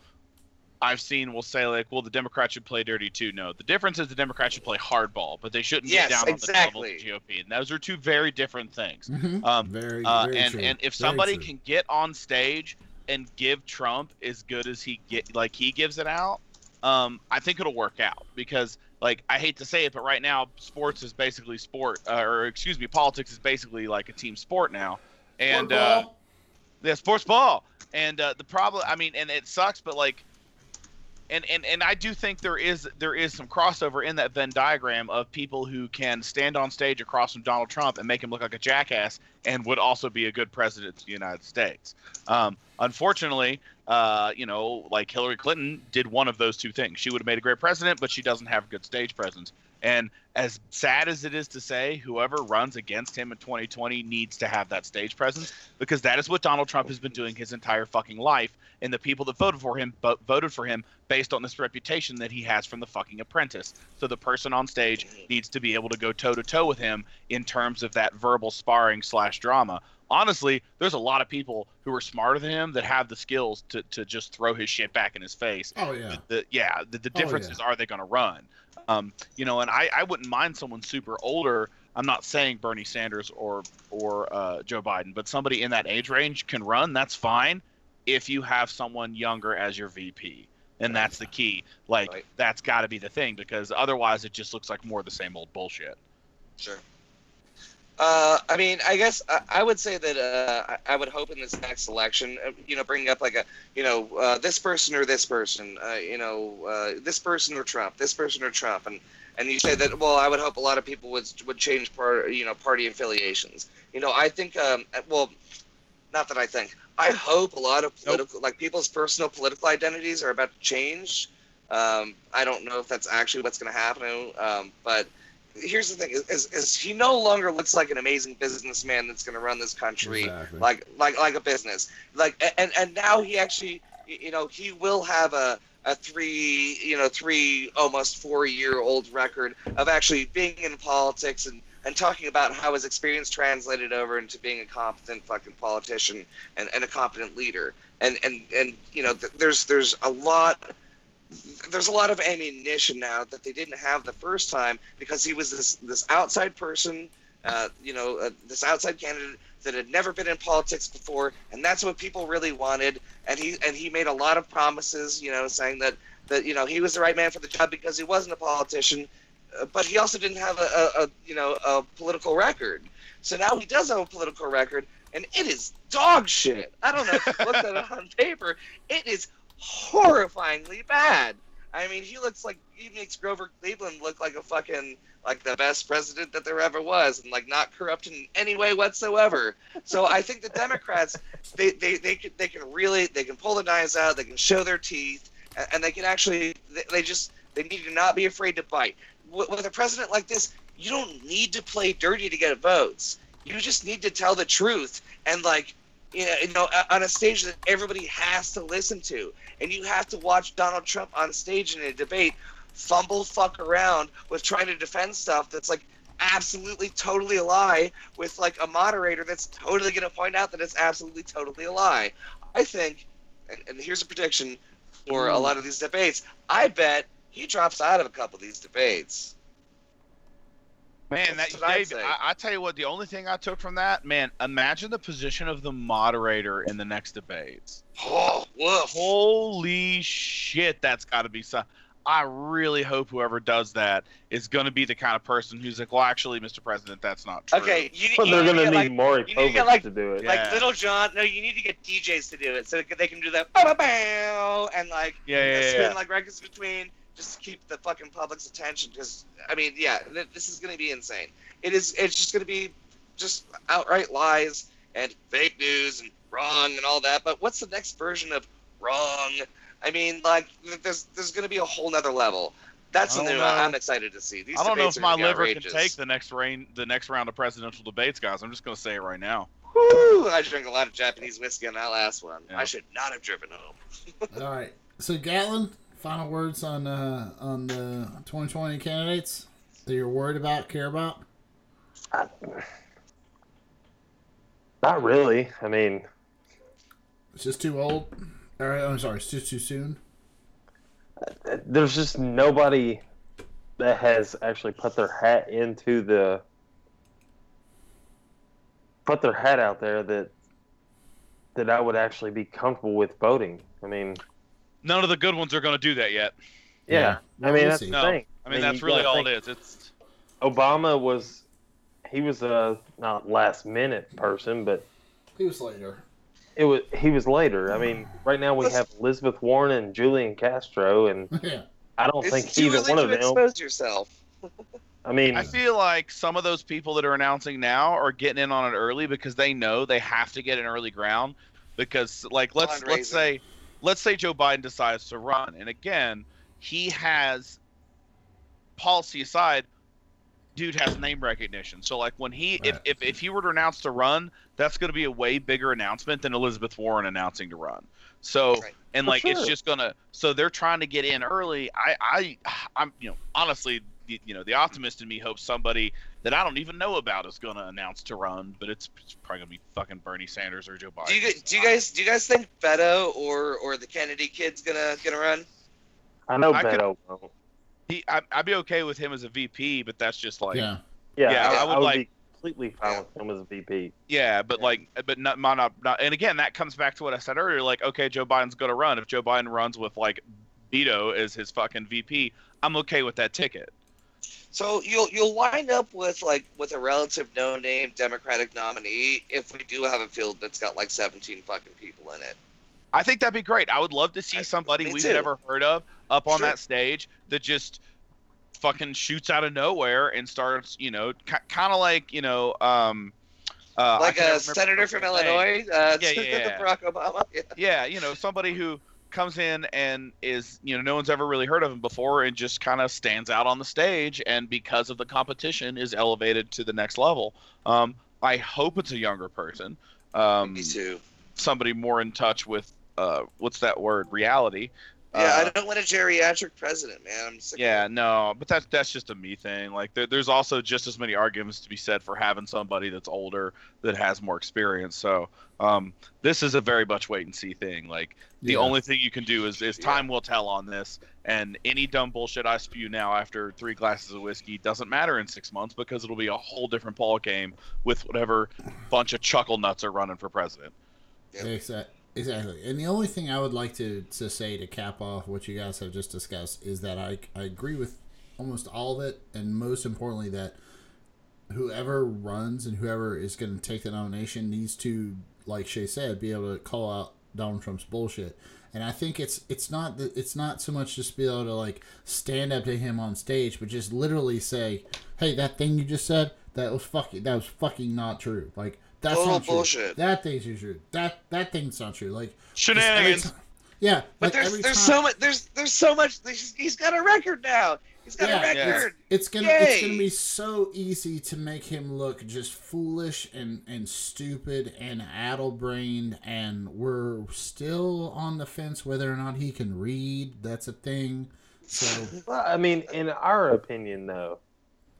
I've seen will say like, well, the Democrats should play dirty too. No, the difference is the Democrats should play hardball, but they shouldn't Yes, get down exactly. on the level of the GOP. And those are two very different things. mm-hmm. Um, very, uh, very and true. and if Very somebody true. can get on stage and give Trump as good as he get like he gives it out, um, I think it'll work out because like I hate to say it, but right now sports is basically sport, uh, or excuse me, politics is basically like a team sport now, and uh, yeah, sports ball. And uh, the problem, I mean, and it sucks, but like, and, and and I do think there is there is some crossover in that Venn diagram of people who can stand on stage across from Donald Trump and make him look like a jackass, and would also be a good president of the United States. Um, unfortunately, uh, you know, like Hillary Clinton did one of those two things. She would have made a great president, but she doesn't have a good stage presence. And as sad as it is to say, whoever runs against him in 2020 needs to have that stage presence because that is what Donald Trump has been doing his entire fucking life. And the people that voted for him bo- voted for him based on this reputation that he has from the fucking apprentice. So the person on stage needs to be able to go toe to toe with him in terms of that verbal sparring slash drama. Honestly, there's a lot of people who are smarter than him that have the skills to, to just throw his shit back in his face. oh yeah The, the- yeah, the, the Oh, yeah. are they going to run? Um, you know, and I, I wouldn't mind someone super older. I'm not saying Bernie Sanders or or uh, Joe Biden, but somebody in that age range can run. That's fine if you have someone younger as your VP, and that's the key. Like Right. that's got to be the thing because otherwise it just looks like more of the same old bullshit. Sure. Uh, I mean, I guess I, I would say that uh, I, I would hope in this next election, uh, you know, bring up like a, you know, uh, this person or this person, uh, you know, uh, this person or Trump, this person or Trump, and and you say that. Well, I would hope a lot of people would would change part, you know, party affiliations. You know, I think, um, well, not that I think. I hope a lot of political, like people's personal political identities are about to change. Um, I don't know if that's actually what's going to happen, um, but here's the thing: is, is, he no longer looks like an amazing businessman that's going to run this country Exactly. like like like a business. Like and and now he actually, you know, he will have a a three, you know, three almost four year old record of actually being in politics and and talking about how his experience translated over into being a competent fucking politician and, and a competent leader. And and and you know, th- there's there's a lot there's a lot of ammunition now that they didn't have the first time because he was this this outside person, uh, you know, uh, this outside candidate that had never been in politics before, and that's what people really wanted. And he and he made a lot of promises, you know, saying that that you know he was the right man for the job because he wasn't a politician, uh, but he also didn't have a, a, a you know a political record. So now he does have a political record, and it is dog shit. I don't know if you looked at it on paper. It is horrifyingly bad. I mean, he looks like he makes Grover Cleveland look like a fucking like the best president that there ever was, and like not corrupt in any way whatsoever. So I think the Democrats, they they they can they can really they can pull the knives out, they can show their teeth, and, they can actually they, just they need to not be afraid to bite. With a president like this, you don't need to play dirty to get votes. You just need to tell the truth and like you know, you know, on a stage that everybody has to listen to, and you have to watch Donald Trump on stage in a debate fumble fuck around with trying to defend stuff that's like absolutely totally a lie with like a moderator that's totally going to point out that it's absolutely totally a lie. I think, and, and here's a prediction for a mm. lot of these debates. I bet he drops out of a couple of these debates. Man, that I'd Dave. I, I tell you what, the only thing I took from that, man, imagine the position of the moderator in the next debates. Oh, woof. Holy shit, that's got to be some. I really hope whoever does that is going to be the kind of person who's like, well, actually, Mr. President, that's not true. Okay, you, But you they're need gonna need get, like, Maury you need to get, like- to do it. Yeah. like Lil Jon. No, you need to get DJs to do it so they can do that bow, bow, bow, and like Yeah, yeah, spin yeah. like records between just keep the fucking public's attention. Because I mean, yeah, th- this is gonna be insane. It is. It's just gonna be just outright lies and fake news and wrong and all that. But what's the next version of wrong? I mean, like there's there's gonna be a whole nother level. That's I don't something know. I'm excited to see. These I don't know if my liver outrageous. can take the next rain, the next round of presidential debates, guys. I'm just going to say it right now. Whew, I drank a lot of Japanese whiskey on that last one. Yeah. I should not have driven home. All right. So Gatlin, final words on uh, on the 2020 candidates that you're worried about, care about. Not really. I mean, It's just too old. Right. I'm sorry. It's just too soon. there's just nobody that has actually put their hat into the put their hat out there that that I would actually be comfortable with voting. I mean, None of the good ones are going to do that yet. yeah. Yeah. I mean, that's see. the No, thing. I mean, you that's really all think it is. It's Obama was he was a not last minute person, but He was later. it was he was later. I mean, right now we Let's- have Elizabeth Warren and Julian Castro, and yeah. I don't It's think too either one of them. expose yourself. I mean, I feel like some of those people that are announcing now are getting in on it early because they know they have to get an early ground. Because, like, let's let's say, let's say Joe Biden decides to run, and again, he has policy aside, dude has name recognition. So, like, when he if Right. if if he were to announce to run, that's going to be a way bigger announcement than Elizabeth Warren announcing to run. So, Right. and like, it's just gonna. So they're trying to get in early. I I I'm you know honestly. The- You know, the optimist in me hopes somebody that I don't even know about is going to announce to run, but it's, it's probably going to be fucking Bernie Sanders or Joe Biden. Do you, do you guys do you guys think Beto or or the Kennedy kid's gonna gonna run? I know I could- Beto won't. He, I, I'd be okay with him as a VP, but that's just like, yeah, yeah. Yeah, Yeah, I, I would I would like- be completely fine with him as a VP. Yeah, but Yeah. like, but not, not, not, not, and again, that comes back to what I said earlier. Like, okay, Joe Biden's going to run. If Joe Biden runs with like Beto as his fucking VP, I'm okay with that ticket. So you'll you'll wind up with like with a relative no name Democratic nominee if we do have a field that's got like 17 fucking people in it. I think that'd be great. I would love to see somebody me we've too. never heard of up on Sure. that stage that just fucking shoots out of nowhere and starts, you know, ki kind of like, you know, um, uh, like a senator from. Illinois, uh, Yeah, yeah, yeah. Barack Obama. Yeah. Yeah, you know, somebody who comes in and is, you know, no one's ever really heard of him before and just kind of stands out on the stage and because of the competition is elevated to the next level. Um, I hope it's a younger person. Um, Me too. somebody more in touch with uh, what's that word? Reality. Yeah, Uh, I don't want a geriatric president, man. I'm sick Yeah, it. no, but that's that's just a me thing. Like there, there's also just as many arguments to be said for having somebody that's older that has more experience. So um, this is a very much wait and see thing. Like the Yeah. only thing you can do is, is Yeah. time will tell on this. And any dumb bullshit I spew now after three glasses of whiskey doesn't matter in six months because it'll be a whole different ball game with whatever bunch of chuckle nuts are running for president. Yep. Exactly. Exactly. And the only thing I would like to, to say to cap off what you guys have just discussed is that I, I agree with almost all of it, and most importantly, that whoever runs and whoever is going to take the nomination needs to, like Shay said, be able to call out Donald Trump's bullshit. And I think it's it's not that it's not so much just be able to like stand up to him on stage, but just literally say, "Hey, that thing you just said, that was fucking that was fucking not true." Like that's Total not true. bullshit. That thing's true. That that thing's not true. Like just Shenanigans. ti- yeah, But like there's there's time- so much there's there's so much he's, he's got a record now. He's got Yeah, a record. It's gonna it's gonna be so easy to make him look just foolish and and stupid and addle brained, and we're still on the fence whether or not he can read. That's a thing. So Well, I mean, in our opinion, though,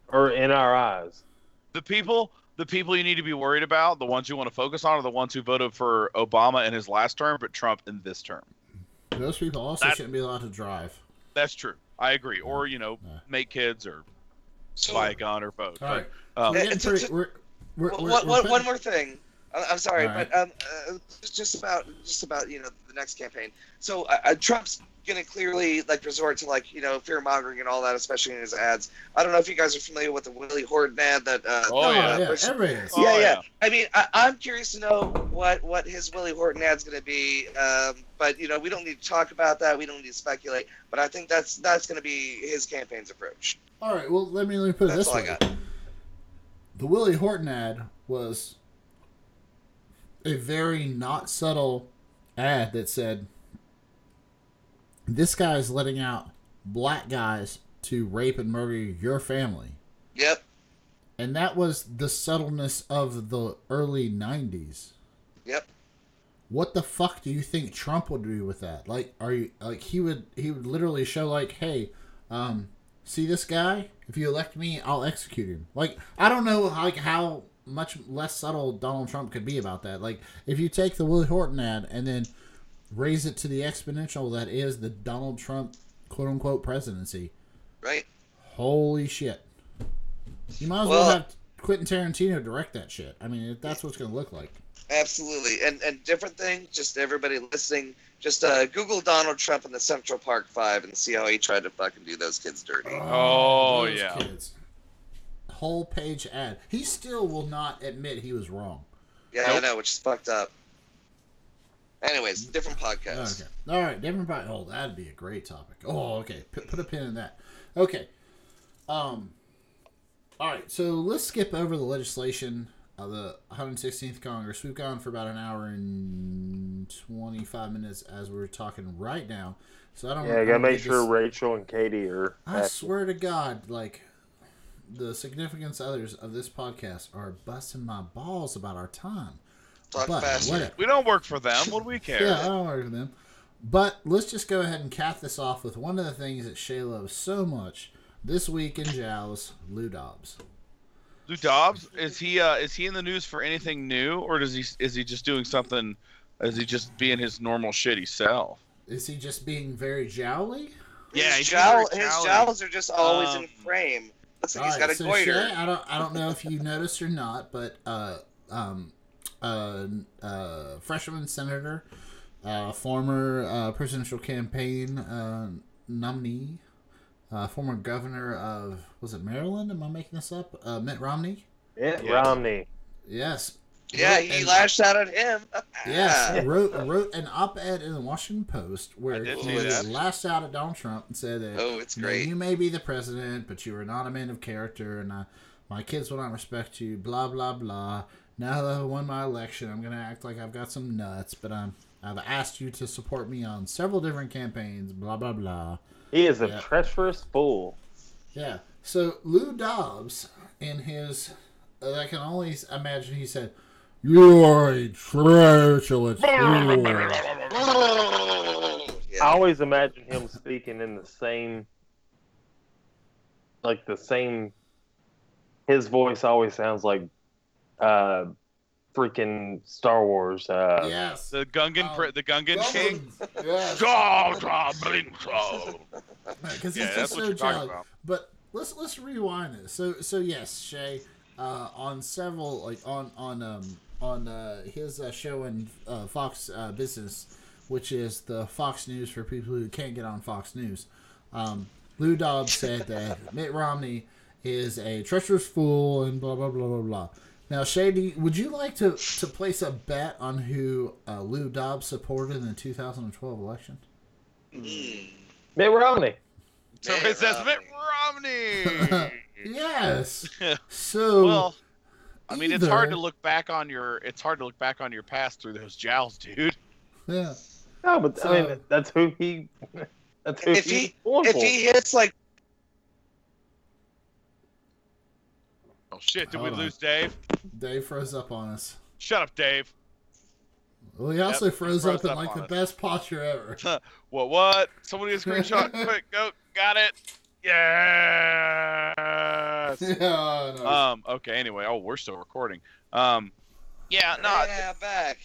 or in our eyes, the people the people you need to be worried about, the ones you want to focus on, are the ones who voted for Obama in his last term, but Trump in this term. those people also That- shouldn't be allowed to drive. That's true. I agree. Or you know, Yeah. make kids or So, buy a gun or vote. All right. But, um, pretty, we're, we're, we're, one more thing. I- I'm sorry, All right. but um, uh, just- just about just about you know the next campaign. So uh, uh, Trump's gonna clearly like resort to like you know fear mongering and all that, especially in his ads. I don't know if you guys are familiar with the Willie Horton ad that. Uh, Oh, yeah. yeah, person- Oh, yeah, yeah, yeah. I mean, I, I'm curious to know what what his Willie Horton ad's going to be. Um, but you know, we don't need to talk about that. We don't need to speculate. But I think that's that's going to be his campaign's approach. All right, well, let me let me put it That's this all I way. got. The Willie Horton ad was a very not subtle ad that said, "This guy is letting out black guys to rape and murder your family," Yep. and that was the subtleness of the early '90s. Yep. What the fuck do you think Trump would do with that? Like, are you like he would he would literally show like, hey, um, see this guy? If you elect me, I'll execute him. Like, I don't know like how much less subtle Donald Trump could be about that. Like, if you take the Willie Horton ad and then raise it to the exponential that is the Donald Trump quote unquote presidency, Right. holy shit! You might as well, Well- have Quentin Tarantino direct that shit. I mean, if that's what it's gonna look like. Absolutely. And and different thing. Just everybody listening. Just uh, Google Donald Trump in the Central Park Five and see how he tried to fucking do those kids dirty. Oh, those yeah. Kids. Whole page ad. He still will not admit he was wrong. Yeah, I Nope. know, which is fucked up. Anyways, different podcast. Okay. All right. Different part. Oh, that'd be a great topic. Oh, okay. Put, put a pin in that. Okay. Um. All right. So let's skip over the legislation of the 116th Congress. We've gone for about an hour and 25 minutes as we're talking right now. So I don't. Yeah, I I gotta make sure this- Rachel and Katie are. I happy. swear to God, like the significance others of this podcast are busting my balls about our time. Talk but faster. whatever. we don't work for them. What do we care? Yeah, I don't work with them. But let's just go ahead and cap this off with one of the things that Shay loves so much this week in Jowls, Lou Dobbs. Lou Dobbs is he uh, is he in the news for anything new, or does he is he just doing something? Is he just being his normal shitty self? Is he just being very jowly? Yeah, his, he's jowl, very his jowls are just always Um, in frame. Looks like All he's right, got a so goiter. Shay, I don't, I don't know if you noticed or not, but uh, um, uh, uh, freshman senator, uh, former uh, presidential campaign uh, nominee, uh, former governor of was it Maryland? Am I making this up? Uh, Mitt Romney. Yeah, Romney. Yes. Yeah, he an- lashed out at him. Yes, wrote wrote an op-ed in the Washington Post where he see lashed out at Donald Trump and said that Oh, it's great. you may be the president, but you are not a man of character, and I, my kids will not respect you. Blah blah blah. Now that I won my election, I'm gonna act like I've got some nuts, but I'm I've asked you to support me on several different campaigns. Blah blah blah. He is a Yeah. treacherous fool. Yeah. So Lou Dobbs, in his, uh, I can only imagine he said, "You are a treacherous fool." I always imagine him speaking in the same, like the same. His voice always sounds like, uh, freaking Star Wars. Uh, Yes. The Gungan, Oh, pri- the Gungan king. Yes. Jaw, jaw, bling. Because Yeah, he's that's just what so you're talking jolly. about. But let's let's rewind this. So so yes, Shay, uh, on several like on on um on uh, his uh, show in uh, Fox uh, Business, which is the Fox News for people who can't get on Fox News. Um, Lou Dobbs said that Mitt Romney is a treacherous fool and blah blah blah blah blah. Now, Shay, do you- would you like to, to place a bet on who uh, Lou Dobbs supported in the 2012 election? Mm. Mitt Romney. So Mitt it says Mitt Romney. Yes. So well, I mean, it's hard to look back on your it's hard to look back on your past through those jowls, dude. yeah. No, but I mean that's who he. That's who If he's he if for. he hits like Oh shit! Did Hold we on. lose Dave? Dave froze up on us. Shut up, Dave. Well, he also Yep, froze, froze up in like on the us. best posture ever. What? What? Somebody get a screenshot quick. Go. Got it. Yes. yeah, no. Um. Okay. Anyway. Oh, we're still recording. Um. Yeah. No. yeah, back.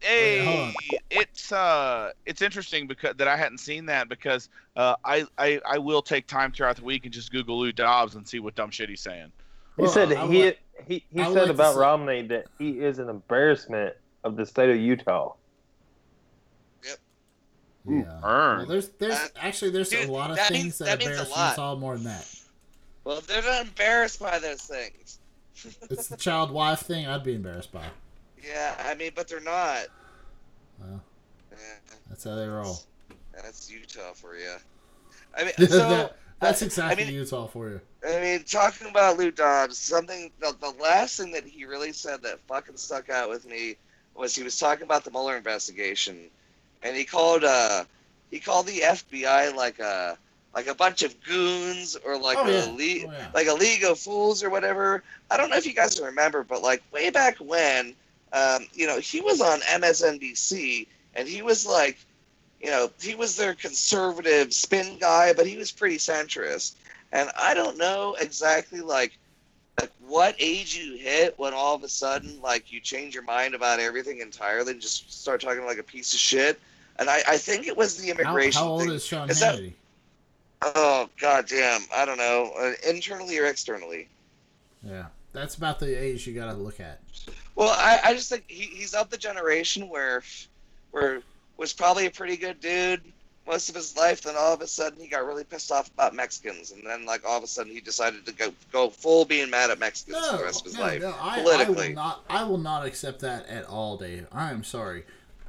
Hey, hold on. it's uh, it's interesting because that I hadn't seen that because uh, I, I I will take time throughout the week and just Google Lou Dobbs and see what dumb shit he's saying. He Well, said he would- he, he I said like about Romney that he is an embarrassment of the state of Utah. Yeah. Earn. Well, there's there's Uh, actually there's dude, a lot of that things means- that, that means a embarrass lot. Utah more than that. Well, they're not embarrassed by those things. It's the child wife thing. I'd be embarrassed by. Yeah, I mean, but they're not. Well, Yeah, that's how they roll. that's Utah for you. I mean, so That- that's exactly I mean, Utah for you. I mean, talking about Lou Dobbs, something the, the last thing that he really said that fucking stuck out with me was he was talking about the Mueller investigation, and he called uh he called the FBI like a like a bunch of goons or like Oh, a yeah. le- Oh, yeah. like a league of fools or whatever. I don't know if you guys remember, but like way back when, um, you know, he was on MSNBC and he was like, you know, he was their conservative spin guy, but he was pretty centrist. And I don't know exactly like like what age you hit when all of a sudden like you change your mind about everything entirely and just start talking like a piece of shit. And I, I think it was the immigration how old thing. is Sean Is that- Hannity? Oh goddamn! I don't know, uh, internally or externally. Yeah, that's about the age you got to look at. Well, I, I just think he, he's of the generation where, where was probably a pretty good dude most of his life. Then all of a sudden he got really pissed off about Mexicans, and then like all of a sudden he decided to go go full being mad at Mexicans for the rest of his no, life. no. I, I politically. will not. I will not accept that at all, Dave. I am sorry.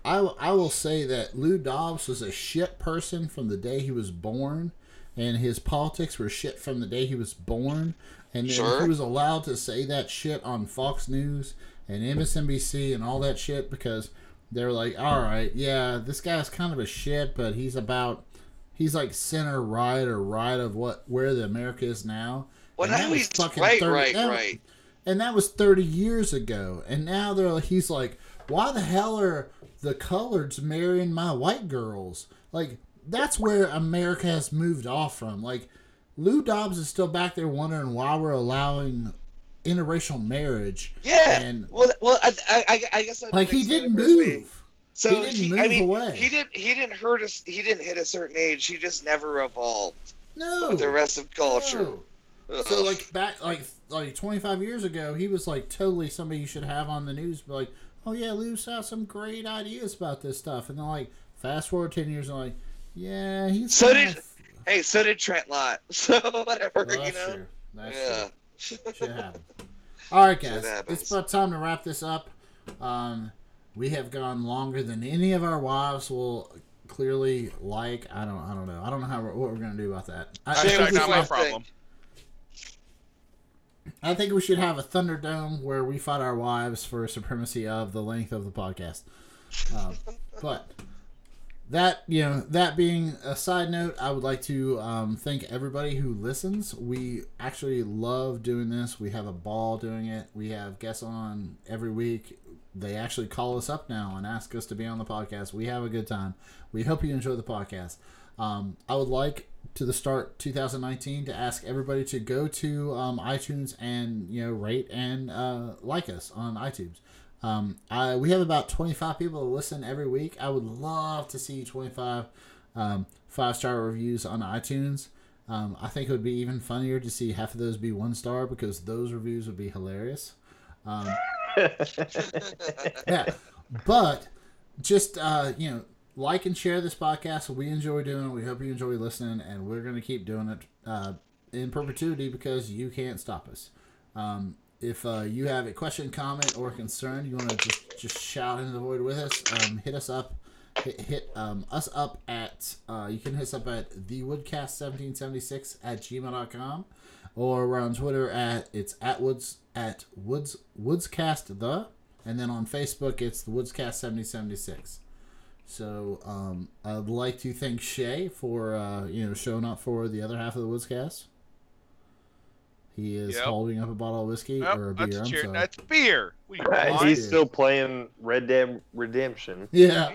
I, will- I will say that Lou Dobbs was a shit person from the day he was born, and his politics were shit from the day he was born. And then Sure. he was allowed to say that shit on Fox News and MSNBC and all that shit because they're like, all right, yeah, this guy's kind of a shit, but he's about, he's like center right or right of what where the America is now. Well, And that now was he's fucking right, 30 right, that- right. and that was 30 years ago and now they're he's like why the hell are the coloreds marrying my white girls like that's where america has moved off from like lou dobbs is still back there wondering why we're allowing interracial marriage Yeah. and well, well, I, I, I guess I'd like he didn't it this way. move So He didn't he, move I mean, away. he didn't. He didn't hurt us. He didn't hit a certain age. He just never evolved no with the rest of culture. no. So like back like like 25 years ago, he was like totally somebody you should have on the news. But like, oh yeah, Lou's got some great ideas about this stuff, and then like fast forward 10 years, and like, yeah, he's So did- of- hey, so did Trent Lott. So whatever, Well, you know. true. That's yeah. true. Shit happens. All right, guys, it's about time to wrap this up. Um, we have gone longer than any of our wives will clearly like. I don't. I don't know. I don't know how we're, what we're gonna do about that. I, I think Hashtag we not should- my problem. I think we should have a Thunderdome where we fight our wives for supremacy of the length of the podcast. Uh, but that you know, that being a side note, I would like to um, thank everybody who listens. We actually love doing this. We have a ball doing it. We have guests on every week. They actually call us up now and ask us to be on the podcast. We have a good time. We hope you enjoy the podcast. Um, I would like to the start 2019 to ask everybody to go to um, iTunes and you know rate and uh, like us on iTunes. Um, I we have about 25 people that listen every week. I would love to see 25 um, five star reviews on iTunes. Um, I think it would be even funnier to see half of those be one star because those reviews would be hilarious. Um, yeah, but just uh, you know, like and share this podcast. We enjoy doing it. We hope you enjoy listening, and we're gonna keep doing it uh, in perpetuity because you can't stop us. Um, if uh, you have a question, comment, or concern, you want to just just shout into the void with us. Um, hit us up. Hit, hit um, us up at uh, you can hit us up at thewoodcast1776 at gmail.com or we're on Twitter at it's at woods at woods woodscast the and then on Facebook it's the woodscast 7076 so um, I'd like to thank Shay for uh, you know showing up for the other half of the woodscast he is Yep. holding up a bottle of whiskey Nope, or a beer a I'm cheer. sorry. That's beer. What are you, Hey, blind? He's still playing Red Dead Redemption. yeah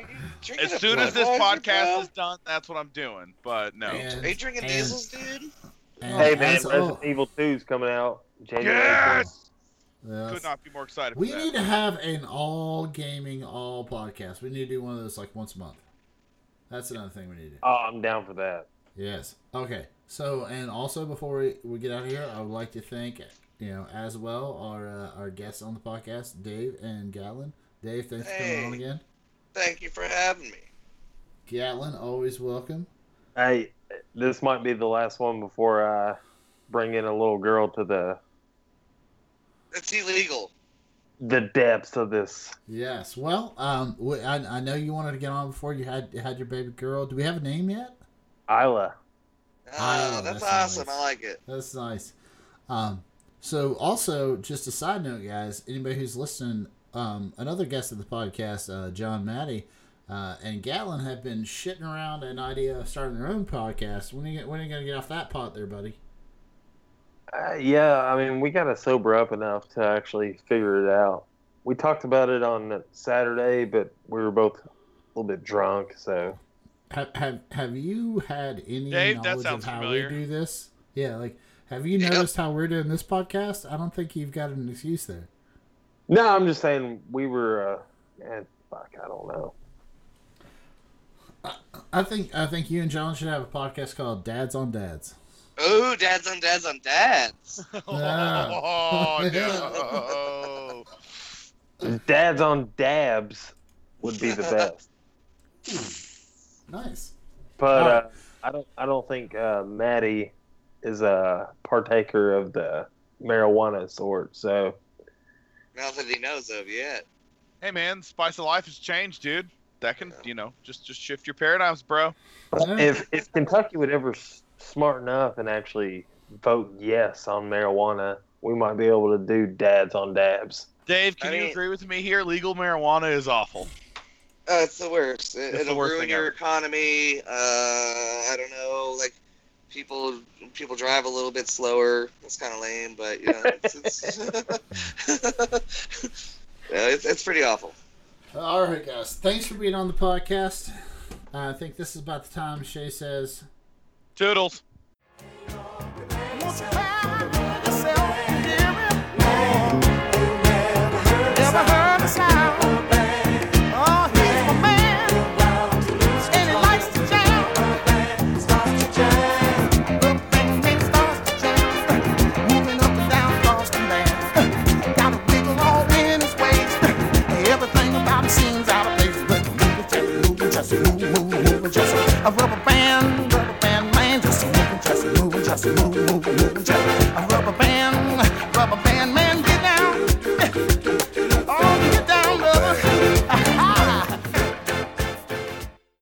As soon as this podcast is done, that's what I'm doing. But no. And- Are you drinking and- diesels, dude? and oh, Hey man, as- Resident oh, Evil 2 is coming out January. Yes! Yes. Could not be more excited. We for that. need to have an all gaming, all podcast. We need to do one of those like once a month. That's another thing we need to do. Oh, I'm down for that. Yes. Okay. So, and also before we, we get out of here, I would like to thank, you know, as well our uh, our guests on the podcast, Dave and Gatlin. Dave, thanks for coming on again. Thank you for having me. Gatlin, always welcome. Hey, this might be the last one before I bring in a little girl to the It's illegal. the depths of this. Yes. Well, um, we, I, I know you wanted to get on before you had had your baby girl. Do we have a name yet? Isla. Oh, that's, that's awesome. nice. I like it. That's nice. Um, so also, just a side note, guys, anybody who's listening, um, another guest of the podcast, uh, John Matty, uh, and Gatlin have been shitting around an idea of starting their own podcast. When are you, when are you going to get off that pot there, buddy? Uh, yeah, I mean, we got to sober up enough to actually figure it out. We talked about it on Saturday, but we were both a little bit drunk, so Have, have, have you had any Dave, knowledge of how familiar. we do this? Yeah, like, have you Yep. noticed how we're doing this podcast? I don't think you've got an excuse there. no, I'm just saying we were. Uh, eh, fuck, I don't know. I think I think you and John should have a podcast called Dads on Dads. Ooh, dads on dads on dads. Yeah. Oh no! Dads on dabs would be the best. Nice. But All uh. I don't. I don't think uh, Maddie is a partaker of the marijuana sort. So Not that he knows of yet. hey man, spice of life has changed, dude. That can, you know, just just shift your paradigms, bro. If if Kentucky would ever s- smarten up and actually vote yes on marijuana, we might be able to do dads on dabs. Dave, can I you mean- agree with me here? Legal marijuana is awful. Uh, it's the worst. It, it's it'll worst ruin your ever. economy. Uh, I don't know, like people people drive a little bit slower. It's kind of lame, but you know, it's it's, yeah, it's, it's pretty awful. All right, guys. Thanks for being on the podcast. I think this is about the time Shay says. Toodles. a rubber band, rubber band man, just moving, just moving, just moving, moving, moving, just a rubber band.